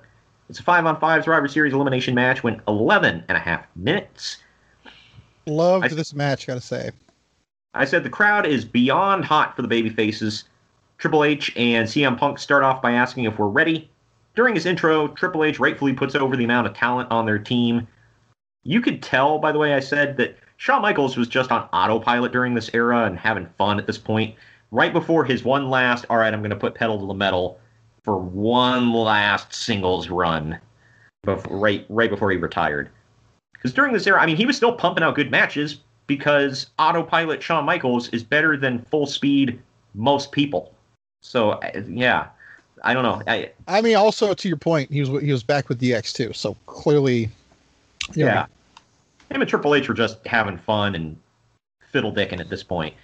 It's a five on five Survivor Series elimination match. Went 11 and a half minutes. Loved this match, gotta say. I said the crowd is beyond hot for the baby faces. Triple H and CM Punk start off by asking if we're ready. During his intro, Triple H rightfully puts over the amount of talent on their team. You could tell, by the way, I said that Shawn Michaels was just on autopilot during this era and having fun at this point. Right before his one last, all right, I'm going to put pedal to the metal for one last singles run, before, right right before he retired. Because during this era, I mean, he was still pumping out good matches because autopilot Shawn Michaels is better than full speed most people. So yeah, I don't know. I, I mean, also to your point, he was he was back with DX too, so clearly, know, yeah, him and Triple H were just having fun and fiddle dicking at this point.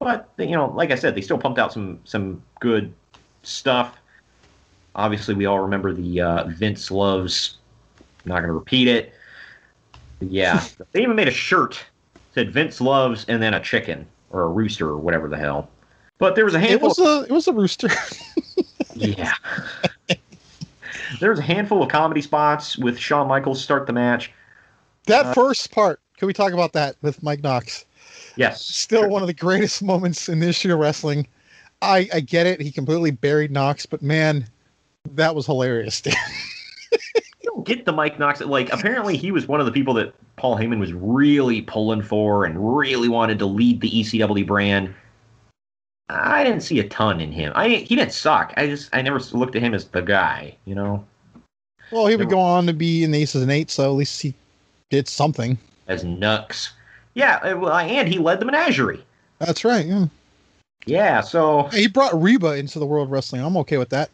But you know, like I said, they still pumped out some some good stuff. Obviously, we all remember the uh, Vince loves. I'm not going to repeat it. Yeah, they even made a shirt said Vince loves and then a chicken or a rooster or whatever the hell. But there was a handful. it was a it was a rooster. Yeah. there was a handful of comedy spots with Shawn Michaels start the match. that Uh, first part, can we talk about that with Mike Knox? Yes. Still one of the greatest moments in this year of wrestling. I I get it, he completely buried Knox, but man, that was hilarious. You don't get the Mike Knox. Like, apparently, he was one of the people that Paul Heyman was really pulling for and really wanted to lead the ECW brand. I didn't see a ton in him. I he didn't suck. I just I never looked at him as the guy. You know, well, he would go on to be in the Aces and Eight, so at least he did something. as Nux. Yeah, uh, well, and he led the menagerie. That's right. Yeah. Yeah, so He brought Reba into the world of wrestling. I'm okay with that.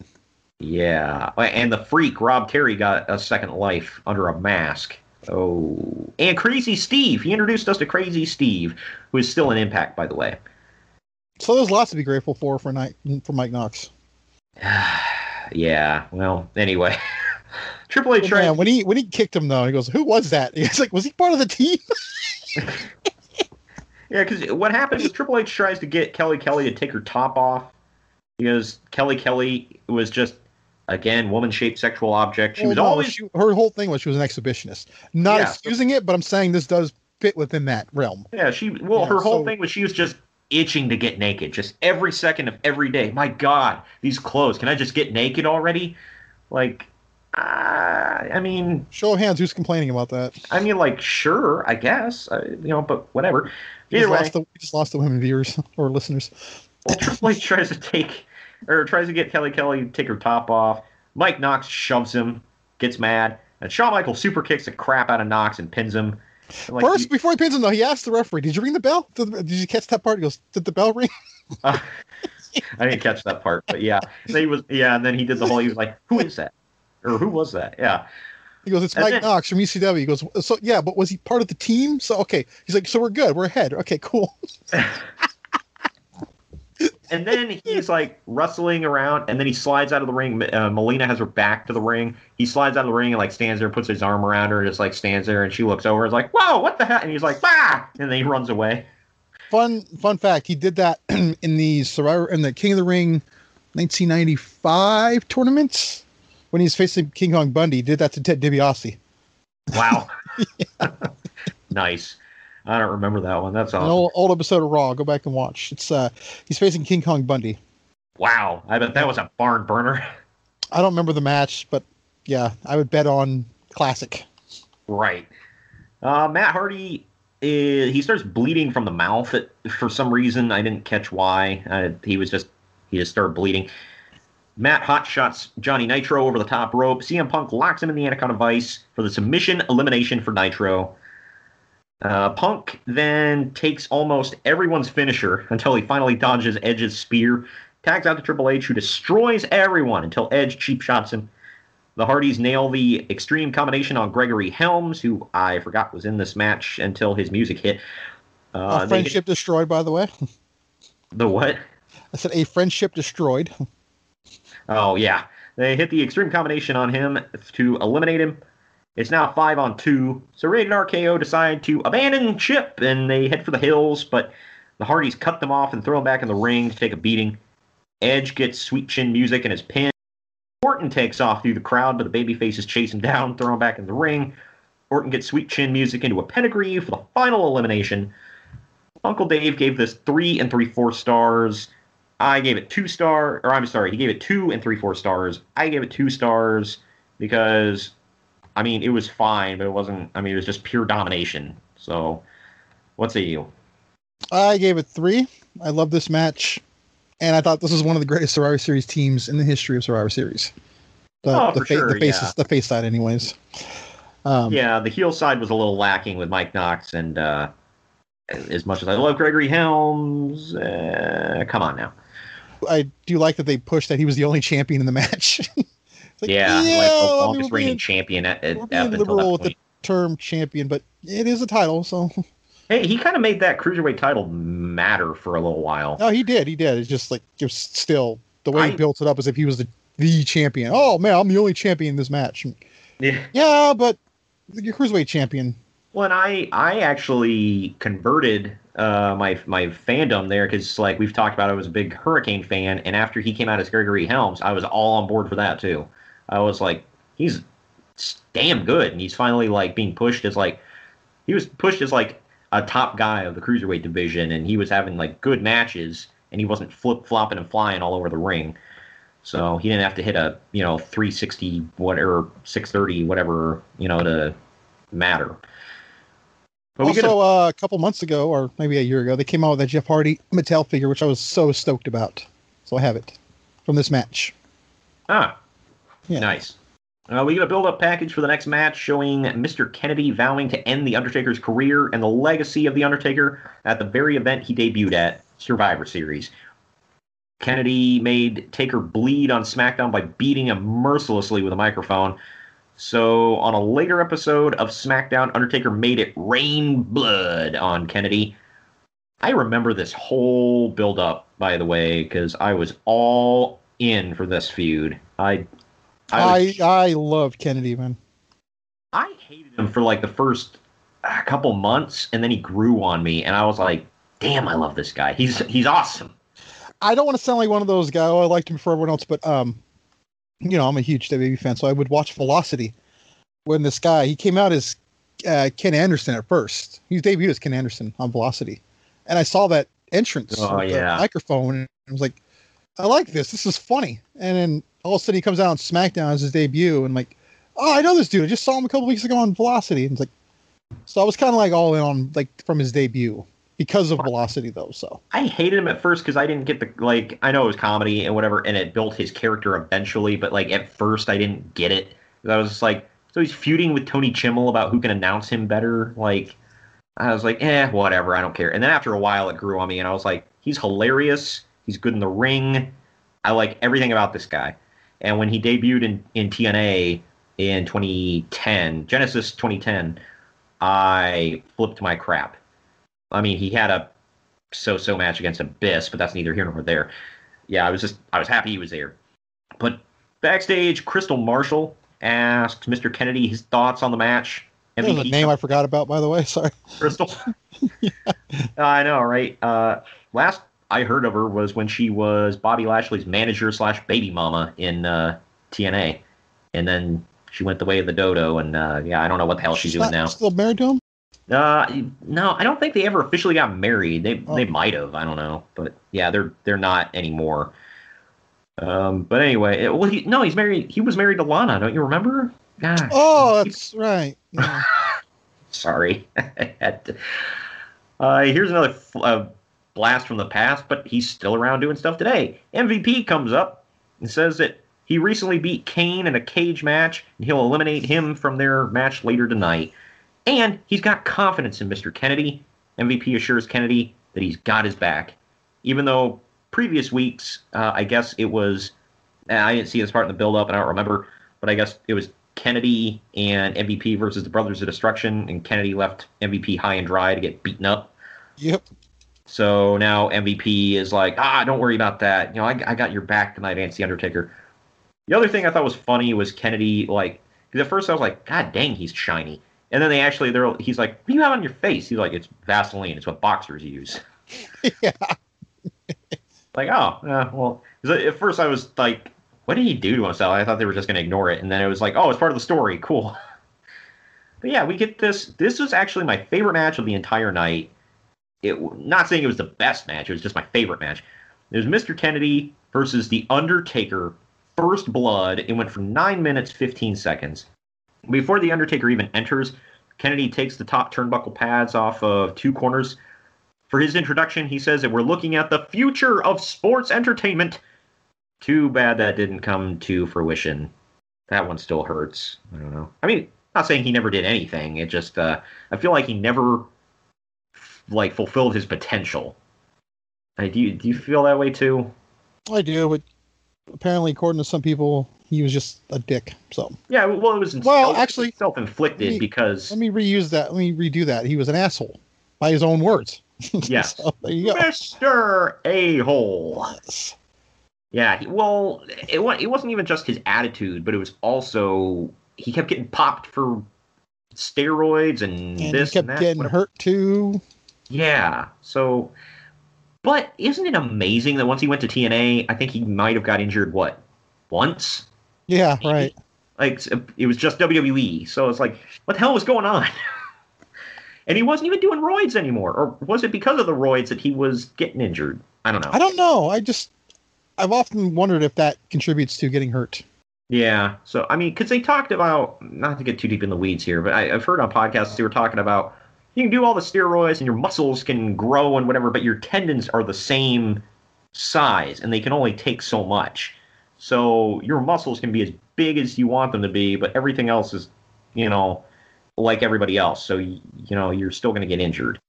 Yeah, and the freak Rob Terry got a second life under a mask. Oh, and Crazy Steve. He introduced us to Crazy Steve, who is still an impact, by the way. So there's lots to be grateful for for night for Mike Knox. Yeah. Well, anyway, Triple H Oh, man, when he when he kicked him though, he goes, "Who was that?" He's like, "Was he part of the team?" Yeah, because what happens is Triple H tries to get Kelly Kelly to take her top off because Kelly Kelly was just again woman-shaped sexual object. She Well, was no, always she- her whole thing was she was an exhibitionist. Not Yeah. excusing it, but I'm saying this does fit within that realm. yeah. She well, Yeah, her whole so- thing was she was just itching to get naked, just every second of every day. My God, these clothes! Can I just get naked already? Like, uh, I mean, Show of hands, who's complaining about that? I mean, like, sure, I guess, uh, you know, but whatever. We Either just, way, lost the, we just lost the women viewers or listeners. Well, Triple H tries to take, or tries to get Kelly Kelly to take her top off. Mike Knox shoves him, gets mad, and Shawn Michaels super kicks the crap out of Knox and pins him. And, like, First, before he pins him though, he asked the referee, "Did you ring the bell? Did, did you catch that part?" He goes, "Did the bell ring?" I didn't catch that part, but yeah, he was yeah, and then he did the whole. He was like, "Who is that?" Or who was that? Yeah, He goes, "It's Mike then- Knox from ECW." He goes, "So yeah, but was he part of the team?" So okay, he's like, "So we're good, we're ahead." Okay, cool. and then he's like rustling around, and then he slides out of the ring. Uh, Melina has her back to the ring. He slides out of the ring and like stands there, puts his arm around her, and just like stands there, and she looks over, and is like, "Whoa, what the hell?" And he's like, "Ah!" And then he runs away. Fun fun fact: he did that in the Survivor in the King of the Ring 1995 tournaments when he's facing King Kong Bundy. He did that to Ted DiBiase. Wow. nice. I don't remember that one. That's An old, old episode of Raw. Go back and watch. It's uh he's facing King Kong Bundy. Wow. I bet that was a barn burner. I don't remember the match, but yeah, I would bet on classic. Right. Uh, Matt Hardy, is, he starts bleeding from the mouth at, for some reason. I didn't catch why. Uh, he was just, he just started bleeding. Matt hot shots Johnny Nitro over the top rope. CM Punk locks him in the Anaconda Vice for the submission elimination for Nitro. Uh, Punk then takes almost everyone's finisher until he finally dodges Edge's spear, tags out to Triple H, who destroys everyone until Edge cheap shots him. The Hardys nail the extreme combination on Gregory Helms, who I forgot was in this match until his music hit. Uh, a friendship destroyed, by the way. the what? I said a friendship destroyed. Oh yeah, they hit the extreme combination on him to eliminate him. It's now five on two. So Rated RKO decide to abandon Chip and they head for the hills, but the Hardys cut them off and throw them back in the ring to take a beating. Edge gets sweet chin music and is pinned. Orton takes off through the crowd, but the babyfaces chase him down, throw him back in the ring. Orton gets sweet chin music into a pedigree for the final elimination. Uncle Dave gave this three and three four stars. I gave it two star, or I'm sorry, he gave it two and three four stars. I gave it two stars because, I mean, it was fine, but it wasn't. I mean, it was just pure domination. So, what say you? I gave it three. I love this match, and I thought this was one of the greatest Survivor Series teams in the history of Survivor Series. The, Oh, the, for sure, the faces, yeah. the face side, anyways. Um, yeah, the heel side was a little lacking with Mike Knox, and uh, as much as I love Gregory Helms, uh, come on now. I do like that they pushed that he was the only champion in the match. It's like, yeah, like the I mean, longest reigning being- champion at, at, we're up being until liberal that with point. the term champion, but it is a title, so Hey, he kind of made that cruiserweight title matter for a little while. no, he did, he did. It's just like it was still the way I- he built it up as if he was the the champion. Oh man, I'm the only champion in this match. Yeah. Yeah, but you're cruiserweight champion. Well, and I I actually converted uh, my my fandom there because like we've talked about, I was a big Hurricane fan, and after he came out as Gregory Helms, I was all on board for that too. I was like, he's damn good, and he's finally like being pushed as like he was pushed as like a top guy of the cruiserweight division, and he was having like good matches, and he wasn't flip flopping and flying all over the ring. So he didn't have to hit a you know 360 whatever 630 whatever you know to matter. But we also, gotta- uh, a couple months ago, or maybe a year ago, they came out with that Jeff Hardy Mattel figure, which I was so stoked about. So I have it from this match. Ah, Yeah. nice. Uh, we get a build-up package for the next match showing Mr. Kennedy vowing to end the Undertaker's career and the legacy of the Undertaker at the very event he debuted at, Survivor Series. Kennedy made Taker bleed on SmackDown by beating him mercilessly with a microphone. So, on a later episode of SmackDown, Undertaker made it rain blood on Kennedy. I remember this whole build-up, by the way, because I was all in for this feud. I I I, love Kennedy, man. I hated him for like the first uh, couple months, and then he grew on me, and I was like, "Damn, I love this guy. He's he's awesome." I don't want to sound like one of those guys. Oh, I liked him for everyone else, but um, you know, I'm a huge WWE fan, so I would watch Velocity when this guy he came out as uh, Ken Anderson at first. He debuted as Ken Anderson on Velocity, and I saw that entrance oh, yeah. microphone, and I was like, I like this. This is funny. And then all of a sudden he comes out on SmackDown as his debut, and I'm like, oh, I know this dude. I just saw him a couple weeks ago on Velocity, and it's like, so I was kind of like all in on like from his debut because of Velocity though. So I hated him at first because I didn't get the like I know it was comedy and whatever, and it built his character eventually, but like at first I didn't get it. I was just like, so he's feuding with Tony Chimel about who can announce him better. Like I was like, eh, whatever, I don't care. And then after a while, it grew on me, and I was like, he's hilarious. He's good in the ring. I like everything about this guy. And when he debuted in, in TNA in 2010, Genesis 2010, I flipped my crap. I mean, he had a so-so match against Abyss, but that's neither here nor there. Yeah, I was just I was happy he was there. But backstage, Kristal Marshall asked Mr. Kennedy his thoughts on the match. That was a name I forgot about, by the way. Sorry. Kristal. yeah. I know, right? Uh, last I heard of her was when she was Bobby Lashley's manager slash baby mama in uh, TNA, and then she went the way of the dodo. And uh, yeah, I don't know what the hell she's, she's doing now. Still married to him? Uh, no, I don't think they ever officially got married. They oh. they might have. I don't know, but yeah, they're they're not anymore. Um, but anyway, it, well, he, no, he's married. He was married to Lana. Don't you remember? Gosh. Oh, that's right. Yeah. sorry. uh, here's another uh, blast from the past, but he's still around doing stuff today. MVP comes up and says that he recently beat Kane in a cage match, and he'll eliminate him from their match later tonight. And he's got confidence in Mr. Kennedy. MVP assures Kennedy that he's got his back. Even though previous weeks, uh, I guess it was, I didn't see this part in the build up, and I don't remember, but I guess it was Kennedy and MVP versus the Brothers of Destruction, and Kennedy left MVP high and dry to get beaten up. Yep. So now MVP is like, ah, don't worry about that. You know, I, I got your back tonight, Vance the Undertaker. The other thing I thought was funny was Kennedy, like, because at first I was like, God dang, he's shiny. And then they actually, they're, he's like, what do you have on your face? He's like, it's Vaseline. It's what boxers use. yeah. like, oh, uh, well, at first I was like, what did he do to himself? I thought they were just going to ignore it. And then it was like, oh, it's part of the story. Cool. But yeah, we get this. This was actually my favorite match of the entire night it not saying it was the best match, it was just my favorite match. It was Mr. Kennedy versus The Undertaker, First Blood. It went for 9 minutes, 15 seconds. Before The Undertaker even enters, Kennedy takes the top turnbuckle pads off of two corners. For his introduction, he says that we're looking at the future of sports entertainment. Too bad that didn't come to fruition. That one still hurts. I don't know. I mean, not saying he never did anything. It just, uh, I feel like he never like fulfilled his potential. do you do you feel that way too? I do, but apparently, according to some people, he was just a dick. So yeah, well, it was well self, actually self inflicted because let me reuse that. Let me redo that. He was an asshole by his own words. Yes, so, there you go, Mister A Hole. Yes. Yeah, well, it it wasn't even just his attitude, but it was also he kept getting popped for steroids and, and this he kept and that, getting whatever. hurt too. Yeah. So, but isn't it amazing that once he went to TNA, I think he might have got injured what once? Yeah, right. Like it was just WWE. So it's like, what the hell was going on? and he wasn't even doing roids anymore, or was it because of the roids that he was getting injured? I don't know. I don't know. I just I've often wondered if that contributes to getting hurt. Yeah. So I mean, because they talked about not to get too deep in the weeds here, but I, have heard on podcasts they were talking about you can do all the steroids and your muscles can grow and whatever, but your tendons are the same size and they can only take so much. So your muscles can be as big as you want them to be, but everything else is, you know, like everybody else. So you know you're still going to get injured.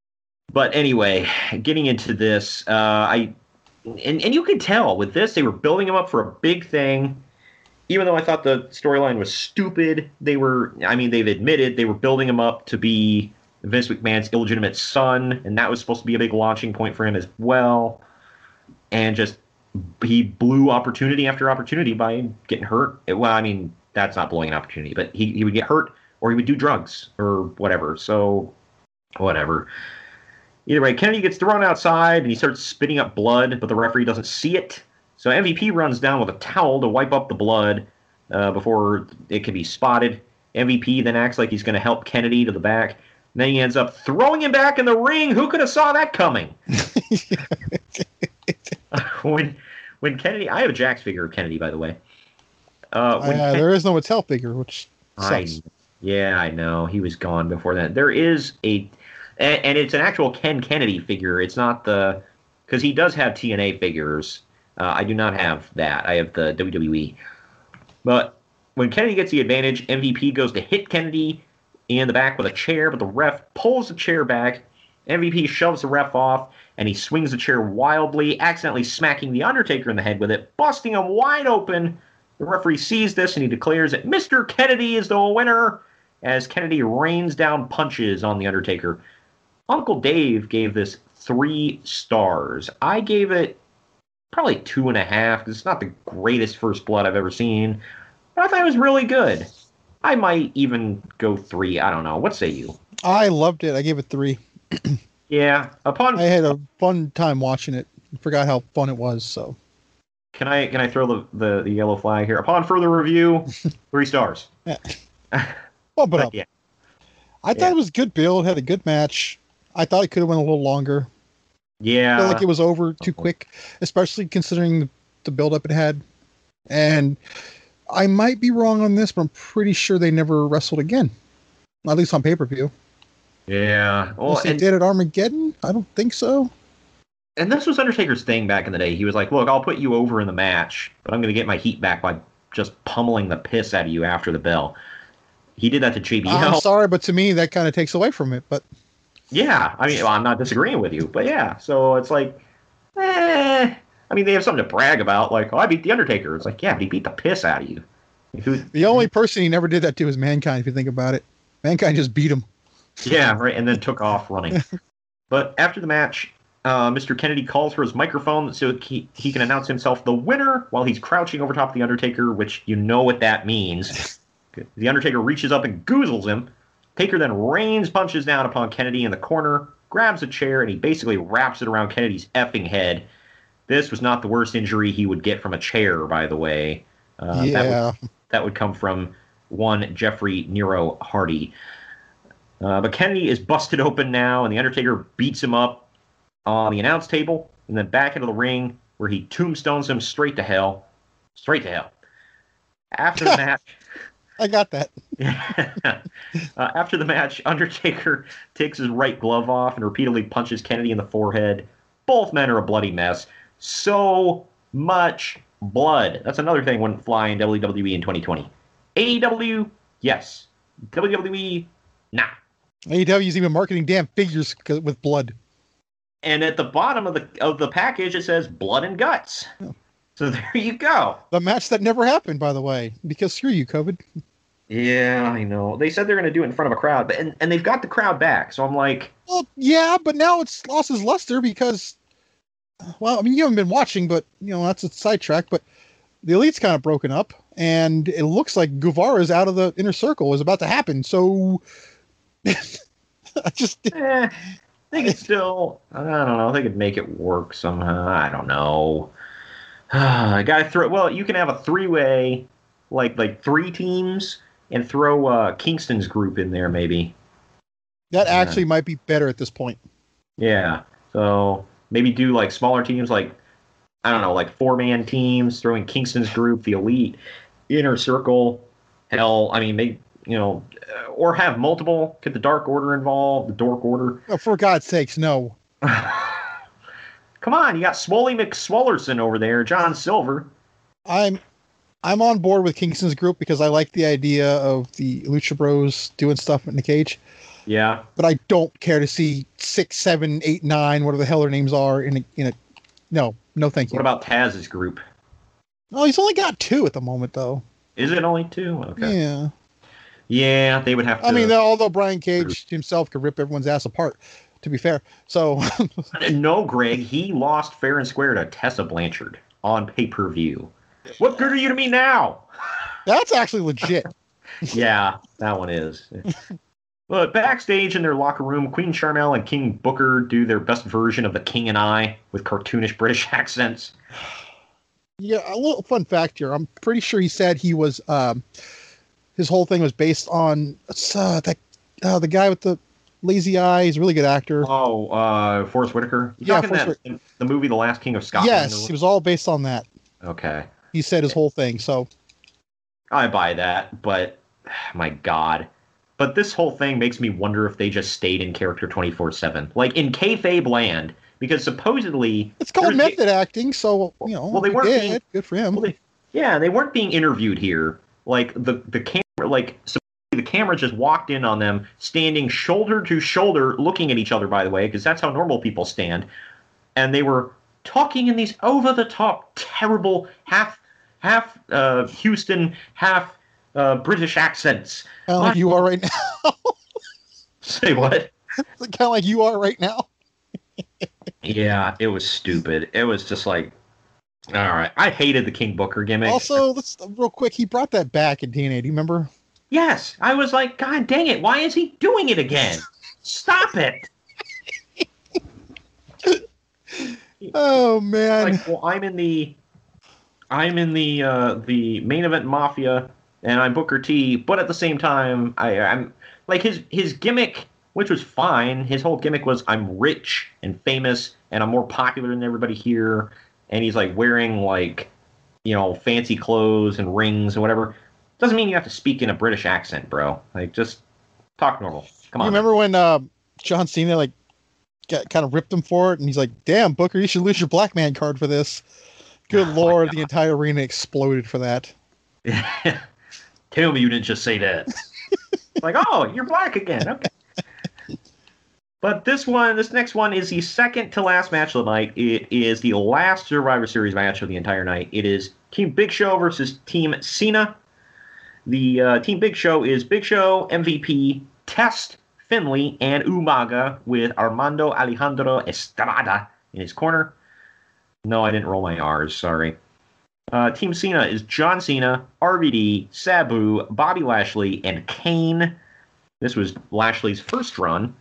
But anyway, getting into this, uh, I and and you could tell with this they were building him up for a big thing. Even though I thought the storyline was stupid, they were. I mean, they've admitted they were building him up to be Vince McMahon's illegitimate son, and that was supposed to be a big launching point for him as well. And just he blew opportunity after opportunity by getting hurt. Well, I mean, that's not blowing an opportunity, but he, he would get hurt or he would do drugs or whatever. So, whatever. Either way, Kennedy gets thrown outside and he starts spitting up blood, but the referee doesn't see it. So MVP runs down with a towel to wipe up the blood uh, before it can be spotted. MVP then acts like he's going to help Kennedy to the back. And then he ends up throwing him back in the ring. Who could have saw that coming? when when Kennedy, I have a Jakks figure of Kennedy, by the way. Uh, uh, Ken- there is no Mattel figure, which sucks. I, yeah, I know he was gone before that. There is a, and, and it's an actual Ken Kennedy figure. It's not the because he does have TNA figures. Uh, I do not have that. I have the WWE. But when Kennedy gets the advantage, MVP goes to hit Kennedy in the back with a chair, but the ref pulls the chair back. MVP shoves the ref off, and he swings the chair wildly, accidentally smacking The Undertaker in the head with it, busting him wide open. The referee sees this and he declares that Mr. Kennedy is the winner as Kennedy rains down punches on The Undertaker. Uncle Dave gave this three stars. I gave it probably two and a half because it's not the greatest First Blood I've ever seen, but I thought it was really good. I might even go three. I don't know. What say you? I loved it. I gave it three. yeah. Upon I had a fun time watching it. Forgot how fun it was. So. Can I can I throw the, the, the yellow flag here? Upon further review, three stars. Yeah. Bump it up. Yeah. I thought yeah. it was a good build. Had a good match. I thought it could have went a little longer. Yeah. I feel like it was over too quick, especially considering the, the build up it had. And I might be wrong on this, but I'm pretty sure they never wrestled again. At least on pay per view. Yeah. Well, they did at Armageddon? I don't think so. And this was Undertaker's thing back in the day. He was like, "Look, I'll put you over in the match, but I'm going to get my heat back by just pummeling the piss out of you after the bell." He did that to JBL. I'm sorry, but to me that kind of takes away from it. But yeah, I mean, well, I'm not disagreeing with you, but yeah. So it's like, eh. I mean, they have something to brag about. Like, oh, I beat the Undertaker. It's like, yeah, but he beat the piss out of you. Who, the only person he never did that to is Mankind. If you think about it, Mankind just beat him. Yeah, right, and then took off running. but after the match, uh, Mr. Kennedy calls for his microphone so he, he can announce himself the winner while he's crouching over top of the Undertaker, which you know what that means. the Undertaker reaches up and goozles him. Taker then rains punches down upon Kennedy in the corner, grabs a chair, and he basically wraps it around Kennedy's effing head. This was not the worst injury he would get from a chair, by the way. Uh, yeah. That would, that would, come from one Jeffrey Nero Hardy. Uh, but Kennedy is busted open now, and the Undertaker beats him up on the announce table, and then back into the ring where he tombstones him straight to hell. Straight to hell. After the match. I got that. uh, after the match, Undertaker takes his right glove off and repeatedly punches Kennedy in the forehead. Both men are a bloody mess. So much blood. That's another thing wouldn't fly in WWE in 2020. AEW, yes. WWE, nah. AEW's even marketing damn figures with blood. And at the bottom of the of the package, it says blood and guts. Oh. So there you go. The match that never happened, by the way, because screw you, COVID. Yeah, I know. They said they're going to do it in front of a crowd, but and, and they've got the crowd back. So I'm like, well, yeah, but now it's lost its luster because, well, I mean, you haven't been watching, but you know that's a sidetrack. But the elite's kind of broken up, and it looks like Guevara's out of the inner circle is about to happen. So I just, eh, think it's still. I don't know. They could make it work somehow. I don't know. I gotta throw. Well, you can have a three-way, like like three teams, and throw uh, Kingston's group in there, maybe. That actually yeah. might be better at this point. Yeah. So maybe do like smaller teams, like I don't know, like four-man teams, throwing Kingston's group, the Elite, Inner Circle, Hell. I mean, they you know, or have multiple. Get the Dark Order involved, the Dork Order. Oh, for God's sakes, no. Come on, you got Swoley McSwollerson over there, John Silver. I'm I'm on board with Kingston's group because I like the idea of the Lucha Bros doing stuff in the cage. Yeah. But I don't care to see six, seven, eight, nine, whatever the hell their names are in a in a no, no thank you. What about Taz's group? Oh, he's only got two at the moment though. Is it only two? Okay. Yeah. Yeah, they would have to. I mean, although Brian Cage himself could rip everyone's ass apart, to be fair. So no, Greg, he lost fair and square to Tessa Blanchard on pay per view. What good are you to me now? That's actually legit. yeah, that one is. But backstage in their locker room, Queen Sharmell and King Booker do their best version of the King and I with cartoonish British accents. Yeah, a little fun fact here. I'm pretty sure he said he was um, his whole thing was based on uh, that uh, the guy with the lazy eye. He's a really good actor. Oh, uh, Forest Whitaker. Yeah, Forest that the movie The Last King of Scotland? yes, it was all based on that. Okay, He said his whole thing. So I buy that, but my God. But this whole thing makes me wonder if they just stayed in character 24 7. Like in kayfabe land, because supposedly. it's called method acting. So you know, Well, they weren't being- good for him. Yeah, they weren't being interviewed here. Like the the camera, like supposedly the camera just walked in on them, standing shoulder to shoulder, looking at each other. By the way, because that's how normal people stand, and they were talking in these over the top, terrible half half uh, Houston, half uh, British accents. Kind of like you are right now. Say what? kind of like you are right now. Yeah, it was stupid. It was just like, all right. I hated the King Booker gimmick. Also, let's real quick. He brought that back in TNA. Do you remember? Yes, I was like, God dang it! Why is he doing it again? Stop it! Oh man. Like, well, I'm in the, I'm in the uh, the main event mafia, and I'm Booker T. But at the same time, I, I'm like his his gimmick, which was fine. His whole gimmick was I'm rich and famous, and I'm more popular than everybody here. And he's like wearing like, you know, fancy clothes and rings and whatever. Doesn't mean you have to speak in a British accent, bro. Like, just talk normal. Come you on. remember when uh, John Cena like got, kind of ripped him for it, and he's like, "Damn, Booker, you should lose your black man card for this." Good lord, the entire arena exploded for that. Tell me you didn't just say that. like, oh, you're black again. Okay. But this one, this next one is the second to last match of the night. It is the last Survivor Series match of the entire night. It is Team Big Show versus Team Cena. The uh, Team Big Show is Big Show, MVP, Test, Finlay, and Umaga with Armando Alejandro Estrada in his corner. No, I didn't roll my R's. Sorry. Uh, Team Cena is John Cena, RVD, Sabu, Bobby Lashley, and Kane. This was Lashley's first run,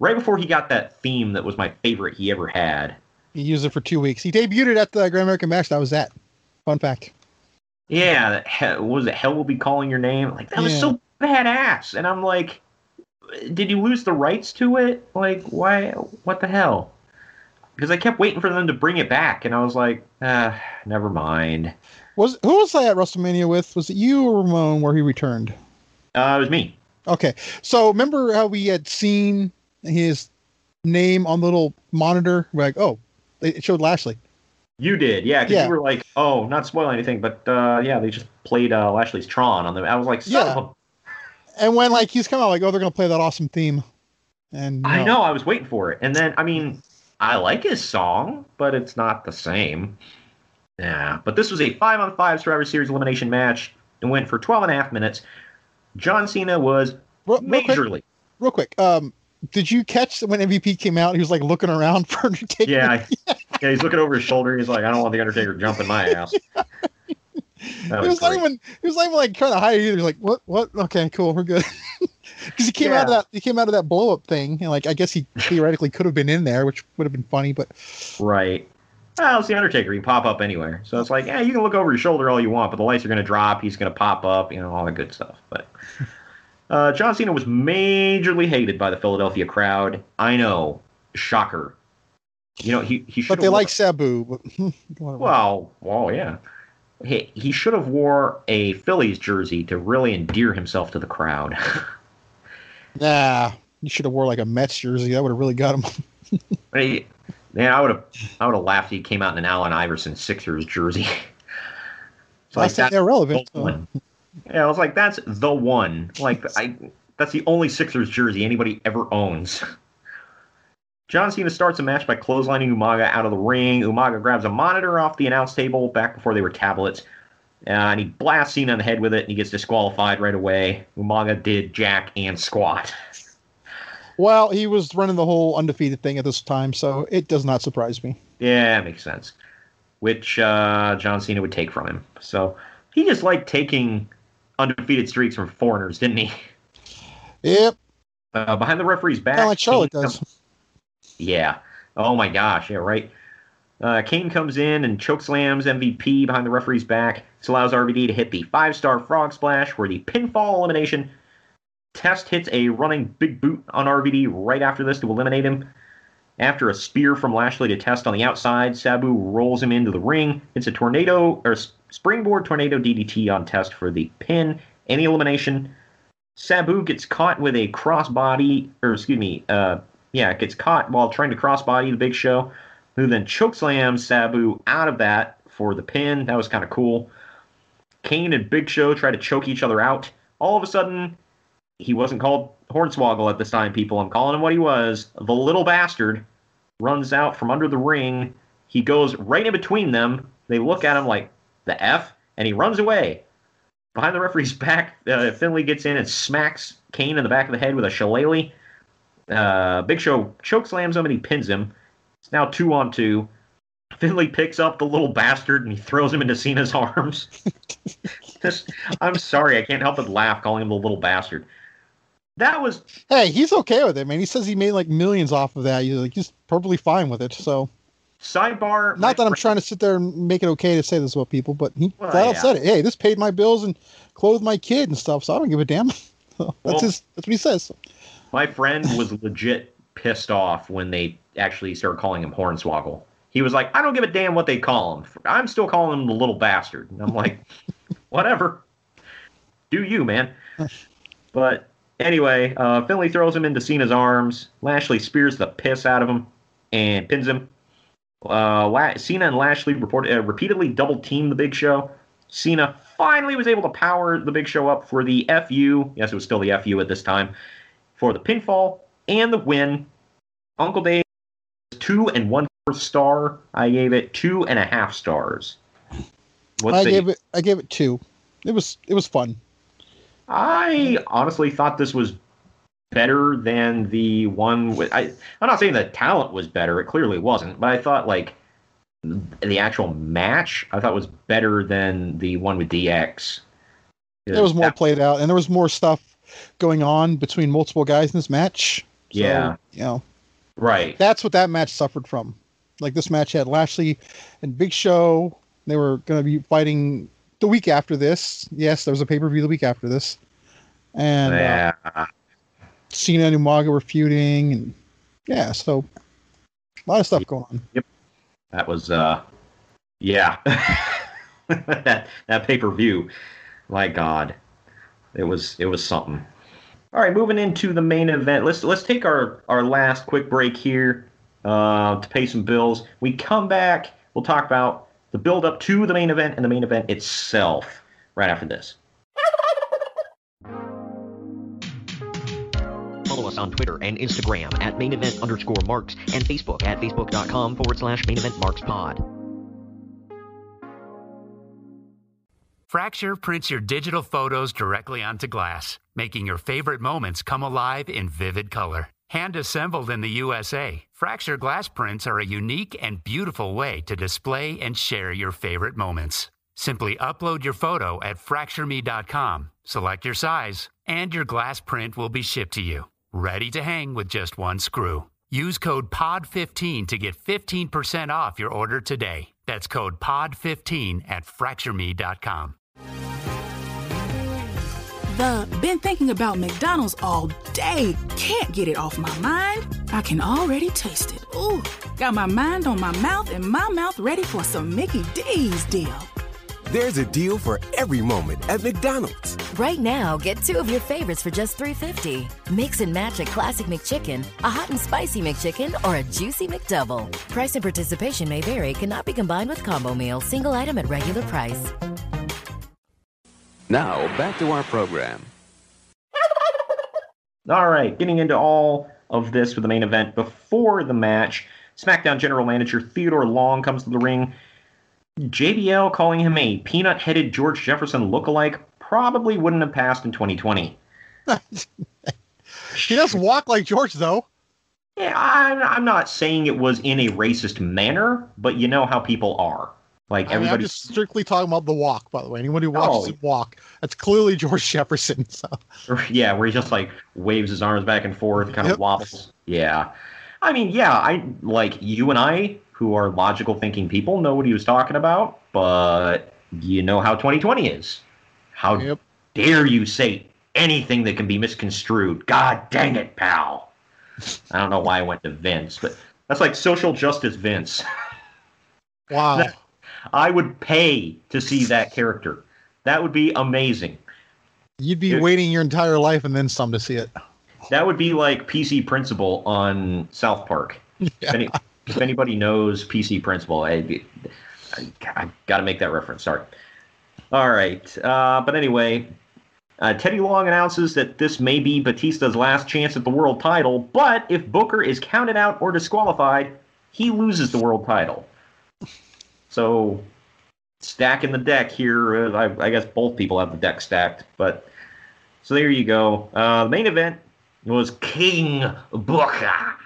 right before he got that theme that was my favorite he ever had. He used it for two weeks. He debuted it at the Grand American Bash. That was that. Fun fact. Yeah, that was it? Hell will be calling your name. Like that was so badass, and I'm like, did you lose the rights to it? Like, why? What the hell? Because I kept waiting for them to bring it back, and I was like, ah, never mind. Was who was I at WrestleMania with? Was it you or Ramon where he returned? Uh, it was me. Okay, so remember how we had seen his name on the little monitor? We're like, oh, it showed Lashley. You did, yeah. Because Yeah. you were like, "Oh, not spoiling anything," but uh, yeah, they just played uh, Lashley's Tron on them. I was like, "Son Yeah. And when like he's coming out, like, oh, they're gonna play that awesome theme. And I know. I was waiting for it, and then I mean, I like his song, but it's not the same. Yeah, but this was a five on five Survivor Series elimination match. It went for 12 and a half minutes. John Cena was Real- real quick- majorly. Real quick, um, did you catch when MVP came out? He was like looking around for Undertaker. Yeah, I- yeah. He's looking over his shoulder. He's like, "I don't want the Undertaker jumping my ass." That he was was not even he was not even like trying to hide either. He's like, what what? Okay, cool, we're good. Because he came out of that he came out of that blow up thing, and like I guess he theoretically could have been in there, which would have been funny, but Right. Well, it's the Undertaker. He can pop up anywhere. So it's like, yeah, you can look over your shoulder all you want, but the lights are going to drop. He's going to pop up, you know, all that good stuff. But uh, John Cena was majorly hated by the Philadelphia crowd. I know. Shocker. You know, he, he should but they like Sabu. Well, well, yeah. He, he should have wore a Phillies jersey to really endear himself to the crowd. nah, you should have wore like a Mets jersey. That would have really got him. But he- Man, I would have I would have laughed if he came out in an Allen Iverson Sixers jersey. Last time that's they're relevant. one. Yeah, I was like, that's the one. Like, I that's the only Sixers jersey anybody ever owns. John Cena starts a match by clotheslining Umaga out of the ring. Umaga grabs a monitor off the announce table back before they were tablets, uh, and he blasts Cena on the head with it, and he gets disqualified right away. Umaga did jack and squat. Well, he was running the whole undefeated thing at this time, so it does not surprise me. Yeah, makes sense. which uh, John Cena would take from him. So he just liked taking undefeated streaks from foreigners, didn't he? Yep. Uh, behind the referee's back. Kind like Charlotte Kane does. com- yeah. Oh my gosh. Yeah. Right. Uh, Kane comes in and chokeslams MVP behind the referee's back. This allows RVD to hit the five-star frog splash, where the pinfall elimination. Test hits a running big boot on RVD right after this to eliminate him. After a spear from Lashley to Test on the outside, Sabu rolls him into the ring. It's a tornado or springboard tornado DDT on Test for the pin the elimination. Sabu gets caught with a crossbody, or excuse me, uh, yeah, gets caught while trying to crossbody the Big Show, who then chokeslams Sabu out of that for the pin. That was kind of cool. Kane and Big Show try to choke each other out. All of a sudden, he wasn't called Hornswoggle at this time, people. I'm calling him what he was. The little bastard runs out from under the ring. He goes right in between them. They look at him like, the F? And he runs away. Behind the referee's back, uh, Finlay gets in and smacks Kane in the back of the head with a shillelagh. Uh, Big Show chokeslams him and he pins him. It's now two on two. Finlay picks up the little bastard and he throws him into Cena's arms. Just, I'm sorry, I can't help but laugh calling him the little bastard. That was Hey, he's okay with it, man. He says he made like millions off of that. He's like he's perfectly fine with it. So sidebar. not that I'm trying to sit there and make it okay to say this about people, but he Well, flat out yeah. said it. Hey, this paid my bills and clothed my kid and stuff, so I don't give a damn. that's Well- his. That's what he says. My friend was legit pissed off when they actually started calling him Hornswoggle. He was like, I don't give a damn what they call him. I'm still calling him the little bastard. And I'm like, whatever. Do you, man. But anyway, uh, Finlay throws him into Cena's arms. Lashley spears the piss out of him and pins him. Uh, La- Cena and Lashley uh, repeatedly double team the Big Show. Cena finally was able to power the Big Show up for the FU. Yes, it was still the FU at this time. For the pinfall and the win. Uncle Dave, two and one fourth star. I gave it two and a half stars. What I gave it. I gave it two. It was. It was fun. I honestly thought this was better than the one with. I, I'm not saying the talent was better. It clearly wasn't. But I thought like the actual match, I thought was better than the one with DX. It was more played out, and there was more stuff going on between multiple guys in this match. So, Yeah. you know, Right. that's what that match suffered from. Like this match had Lashley and Big Show. They were going to be fighting the week after this. Yes, there was a pay per view the week after this, and uh, yeah. Cena and Umaga were feuding, and yeah, so a lot of stuff going on. Yep. That was uh yeah. that that pay-per-view. My god. It was it was something. All right, moving into the main event. Let's let's take our our last quick break here uh, to pay some bills. We come back, we'll talk about the build up to the main event and the main event itself right after this. On Twitter and Instagram at main event underscore marks and Facebook at facebook.com forward slash main event marks pod. Fracture prints your digital photos directly onto glass, making your favorite moments come alive in vivid color. Hand assembled in the USA, Fracture glass prints are a unique and beautiful way to display and share your favorite moments. Simply upload your photo at fractureme.com, select your size, and your glass print will be shipped to you, ready to hang with just one screw. Use code POD15 to get 15% off your order today. That's code POD15 at fractureme.com. The been thinking about McDonald's all day. Can't get it off my mind. I can already taste it. Ooh, got my mind on my mouth and my mouth ready for some Mickey D's deal. There's a deal for every moment at McDonald's. Right now, get two of your favorites for just $3.50. Mix and match a classic McChicken, a hot and spicy McChicken, or a juicy McDouble. Price and participation may vary, cannot be combined with combo meal, single item at regular price. Now, back to our program. All right, getting into all of this for the main event. Before the match, SmackDown General Manager Theodore Long comes to the ring. JBL calling him a peanut headed George Jefferson lookalike probably wouldn't have passed in 2020. He does walk like George, though. Yeah, I'm, I'm not saying it was in a racist manner, but you know how people are. Like I mean, I'm everybody. just strictly talking about the walk, by the way. Anyone who watches Oh. it walk, that's clearly George Jefferson. So Yeah, where he just like waves his arms back and forth, kind of Yep. wobbles. Yeah. I mean, yeah, I like you and I, who are logical thinking people, know what he was talking about, but you know how 2020 is. How dare you say anything that can be misconstrued? God dang it, pal. I don't know why I went to Vince, but that's like social justice Vince. wow. I would pay to see that character. That would be amazing. You'd be waiting your entire life and then some to see it. That would be like PC Principal on South Park. If, any, if anybody knows PC Principal, I, I, I got to make that reference. Sorry. All right. Uh, but anyway, uh, Teddy Long announces that this may be Batista's last chance at the world title, but if Booker is counted out or disqualified, he loses the world title. So, stacking the deck here. Uh, I, I guess both people have the deck stacked, but so there you go. Uh, the main event was King Booker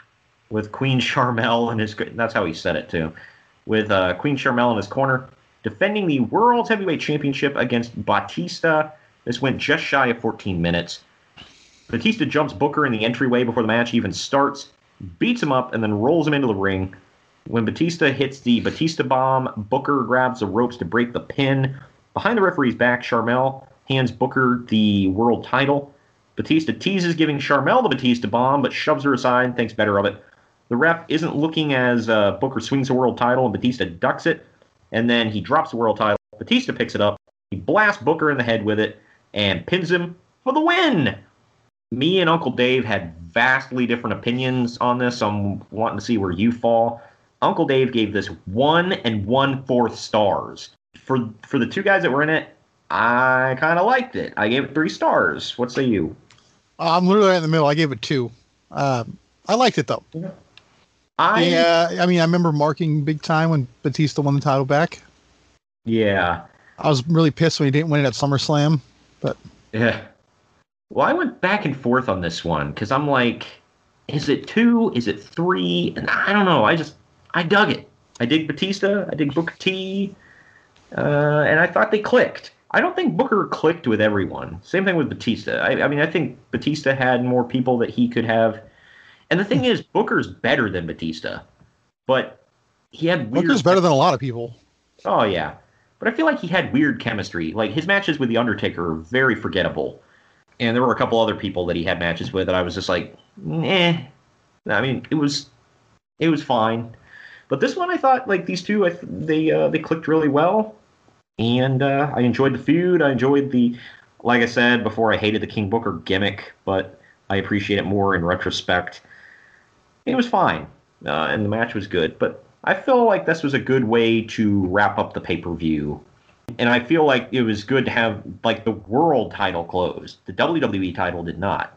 with Queen Sharmell and his. That's how he said it too. With uh, Queen Sharmell in his corner, defending the World Heavyweight Championship against Batista. This went just shy of 14 minutes. Batista jumps Booker in the entryway before the match even starts, beats him up, and then rolls him into the ring. When Batista hits the Batista bomb, Booker grabs the ropes to break the pin. Behind the referee's back, Sharmell hands Booker the world title. Batista teases giving Sharmell the Batista bomb, but shoves her aside and thinks better of it. The ref isn't looking as uh, Booker swings the world title and Batista ducks it, and then he drops the world title. Batista picks it up. He blasts Booker in the head with it and pins him for the win. Me and Uncle Dave had vastly different opinions on this. So I'm wanting to see where you fall. Uncle Dave gave this one and one fourth stars. For for the two guys that were in it, I kind of liked it. I gave it three stars. What say you? I'm literally right in the middle. I gave it two. Um, I liked it though. I yeah, I mean, I remember marking big time when Batista won the title back. Yeah. I was really pissed when he didn't win it at SummerSlam, but Yeah. Well, I went back and forth on this one because I'm like, is it two? Is it three? And I don't know. I just I dug it. I dig Batista. I dig Booker T. Uh, and I thought they clicked. I don't think Booker clicked with everyone. Same thing with Batista. I, I mean, I think Batista had more people that he could have. And the thing is, Booker's better than Batista, but he had weird. Booker's better than a lot of people. Oh yeah, but I feel like he had weird chemistry. Like his matches with the Undertaker are very forgettable, and there were a couple other people that he had matches with that I was just like, eh. I mean, it was, it was fine, but this one I thought like these two, I th- they uh, they clicked really well, and uh, I enjoyed the feud. I enjoyed the, like I said before, I hated the King Booker gimmick, but I appreciate it more in retrospect. It was fine, uh, and the match was good, but I feel like this was a good way to wrap up the pay per view. And I feel like it was good to have like the world title closed. The WWE title did not.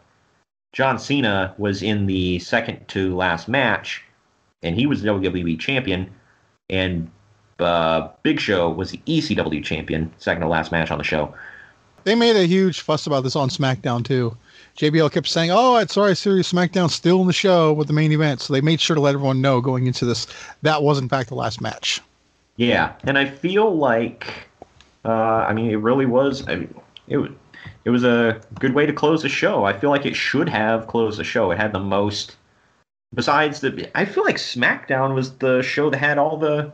John Cena was in the second to last match, and he was the WWE champion. And uh, Big Show was the ECW champion, second to last match on the show. They made a huge fuss about this on SmackDown too. JBL kept saying, "Oh, it's sorry, Sirius SmackDown still in the show with the main event." So they made sure to let everyone know going into this that was in fact the last match. Yeah, and I feel like, uh, I mean, it really was. I mean, it was it was a good way to close the show. I feel like it should have closed the show. It had the most. Besides the, I feel like SmackDown was the show that had all the,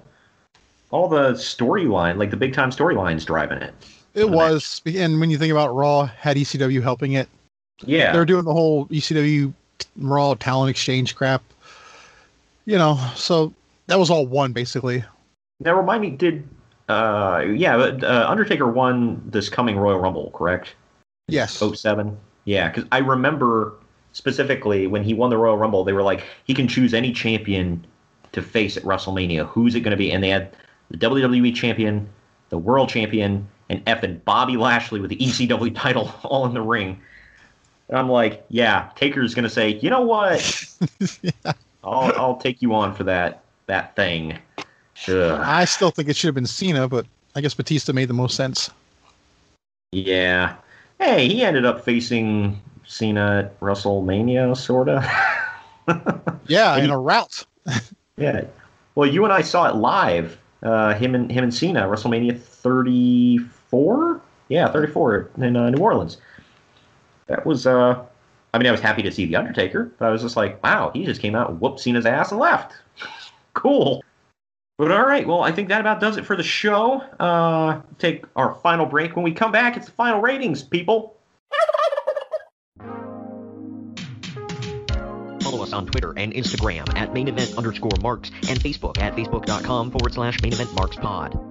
all the storyline, like the big time storylines driving it. It was, and when you think about Raw, had ECW helping it. Yeah, they're doing the whole ECW Raw talent exchange crap. You know, so that was all one basically. Now remind me, did uh yeah, uh, Undertaker won this coming Royal Rumble, correct? Yes. 07? Yeah, because I remember specifically when he won the Royal Rumble, they were like, he can choose any champion to face at WrestleMania. Who's it going to be? And they had the WWE champion, the world champion, and effing Bobby Lashley with the ECW title all in the ring. And I'm like, yeah, Taker's going to say, you know what? I'll, I'll take you on for that that thing. Ugh. I still think it should have been Cena, but I guess Batista made the most sense. Yeah. Hey, he ended up facing Cena at WrestleMania, sorta. Yeah, in a route. yeah. Well, you and I saw it live Uh, him and him and Cena, WrestleMania 34. Yeah, 34 in uh, New Orleans. That was. Uh, I mean, I was happy to see the Undertaker, but I was just like, wow, he just came out, whooped Cena's ass, and left. cool. But all right, well, I think that about does it for the show. Uh, take our final break. When we come back, it's the final ratings, people. Follow us on Twitter and Instagram at main event underscore marks and Facebook at facebook.com forward slash main event marks pod.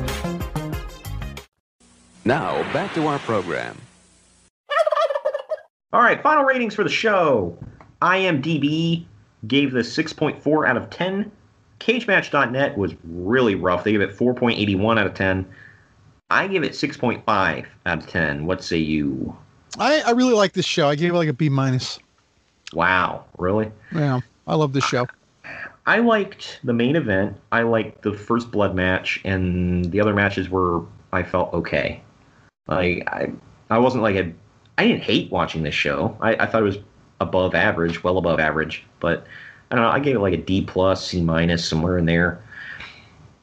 Now, back to our program. All right, final ratings for the show. IMDb gave this 6.4 out of 10. CageMatch.net was really rough. They gave it 4.81 out of 10. I give it 6.5 out of 10. What say you? I, I really like this show. I gave it like a B minus. Wow, really? Yeah, I love this show. I liked the main event. I liked the first blood match, and the other matches were I felt okay. Like I, I wasn't like a, I didn't hate watching this show. I, I thought it was above average, well above average. But I don't know. I gave it like a D plus, C minus, somewhere in there.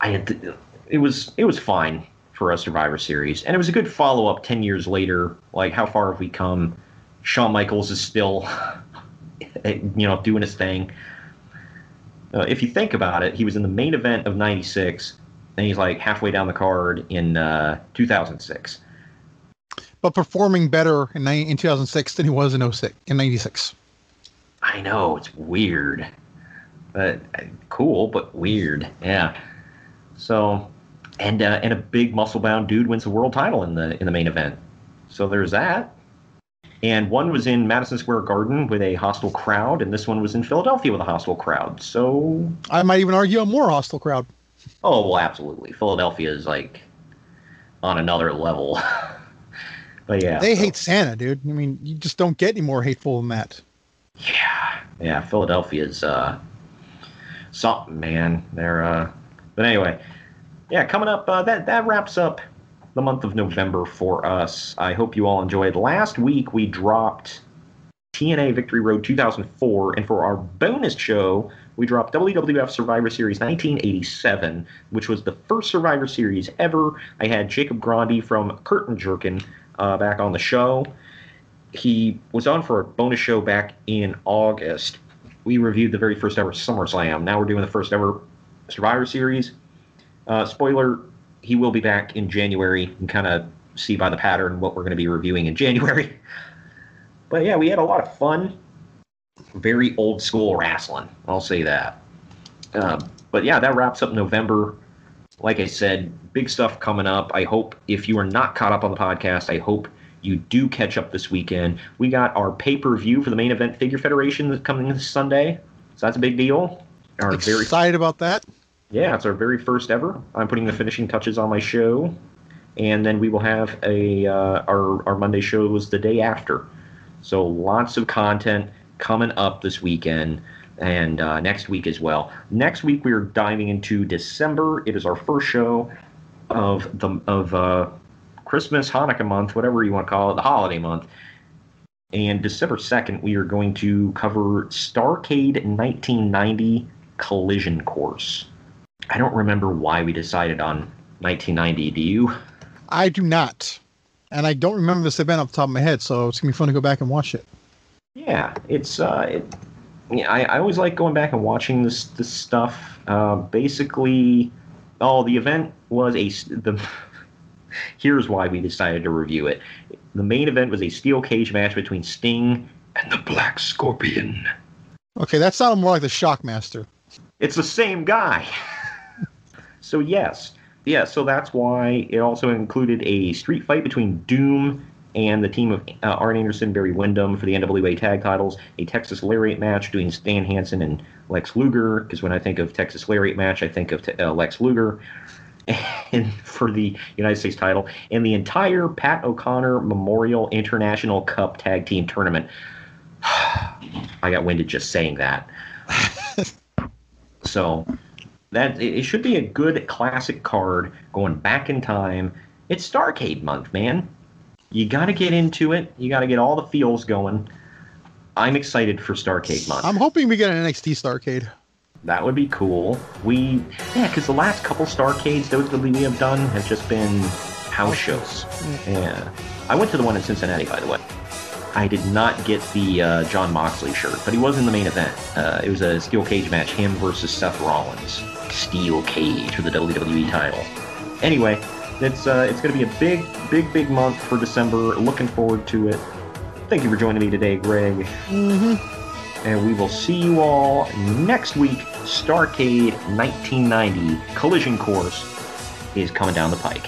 I had, it was it was fine for a Survivor Series, and it was a good follow up ten years later. Like how far have we come? Shawn Michaels is still, you know, doing his thing. Uh, if you think about it, he was in the main event of '96, and he's like halfway down the card in uh, 2006. But performing better in, in 2006 than he was in 06 in '96. I know it's weird, but uh, cool, but weird. Yeah. So, and uh, and a big muscle bound dude wins the world title in the in the main event. So there's that. And one was in Madison Square Garden with a hostile crowd, and this one was in Philadelphia with a hostile crowd. So I might even argue a more hostile crowd. Oh well, absolutely. Philadelphia is like on another level. but yeah, they so. hate Santa, dude. I mean, you just don't get any more hateful than that. Yeah, yeah. Philadelphia's uh, something, man. They're uh, but anyway, yeah. Coming up, uh, that that wraps up the month of November for us. I hope you all enjoyed. Last week we dropped TNA Victory Road 2004, and for our bonus show, we dropped WWF Survivor Series 1987, which was the first Survivor Series ever. I had Jacob Grandi from Curtain Jerkin uh, back on the show. He was on for a bonus show back in August. We reviewed the very first ever SummerSlam. Now we're doing the first ever Survivor Series. Uh, spoiler, he will be back in January. and kind of see by the pattern what we're going to be reviewing in January. But yeah, we had a lot of fun. Very old school wrestling. I'll say that. Uh, but yeah, that wraps up November. Like I said, big stuff coming up. I hope if you are not caught up on the podcast, I hope you do catch up this weekend. We got our pay per view for the main event Figure Federation that's coming this Sunday. So that's a big deal. Our Excited very, about that. Yeah, it's our very first ever. I'm putting the finishing touches on my show. And then we will have a uh, our, our Monday show was the day after. So lots of content coming up this weekend and uh, next week as well. Next week we are diving into December. It is our first show of the of uh, Christmas, Hanukkah month, whatever you want to call it, the holiday month. And December second, we are going to cover Starcade 1990 Collision Course. I don't remember why we decided on 1990. Do you? I do not and I don't remember this event off the top of my head, so it's gonna be fun to go back and watch it. Yeah, it's uh, it, yeah, I, I always like going back and watching this this stuff. Uh, basically, oh, the event was a the. Here's why we decided to review it. The main event was a steel cage match between Sting and the Black Scorpion. Okay, that sounded more like the Shockmaster. It's the same guy. so yes, yeah. So that's why it also included a street fight between Doom and the team of uh, Arn Anderson, Barry Windham for the NWA tag titles, a Texas Lariat match doing Stan Hansen and Lex Luger, because when I think of Texas Lariat match, I think of uh, Lex Luger, and for the United States title, and the entire Pat O'Connor Memorial International Cup Tag Team Tournament. I got winded just saying that. so that it should be a good classic card going back in time. It's Starcade month, man you got to get into it. You got to get all the feels going. I'm excited for Starcade month. I'm hoping we get an NXT Starcade. That would be cool. We yeah, because the last couple Starcades that we have done have just been house shows. Yeah, I went to the one in Cincinnati, by the way. I did not get the uh, Jon Moxley shirt, but he was in the main event. Uh, it was a steel cage match, him versus Seth Rollins. Steel cage for the WWE title. Anyway, it's uh, it's going to be a big, big, big month for December. Looking forward to it. Thank you for joining me today, Greg. Mm-hmm. And we will see you all next week. Starcade 1990 Collision Course is coming down the pike.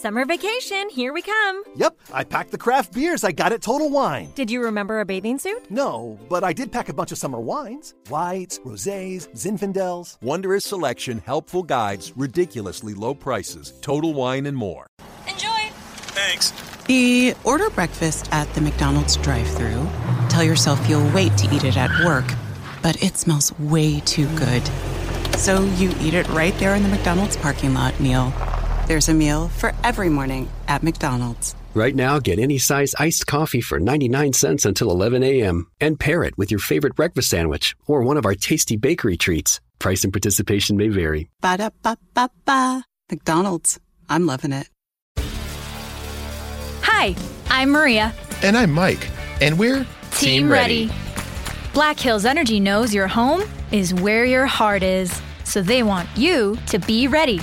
Summer vacation, here we come. Yep, I packed the craft beers I got at Total Wine. Did you remember a bathing suit? No, but I did pack a bunch of summer wines whites, rosés, Zinfandels. Wondrous selection, helpful guides, ridiculously low prices, Total Wine, and more. Enjoy. Thanks. The order breakfast at the McDonald's drive thru Tell yourself you'll wait to eat it at work, but it smells way too good. So you eat it right there in the McDonald's parking lot meal. There's a meal for every morning at McDonald's. Right now, get any size iced coffee for 99 cents until 11 a.m. and pair it with your favorite breakfast sandwich or one of our tasty bakery treats. Price and participation may vary. Ba da ba ba ba. McDonald's. I'm loving it. Hi, I'm Maria. And I'm Mike. And we're Team, Team Ready. Ready. Black Hills Energy knows your home is where your heart is, so they want you to be ready.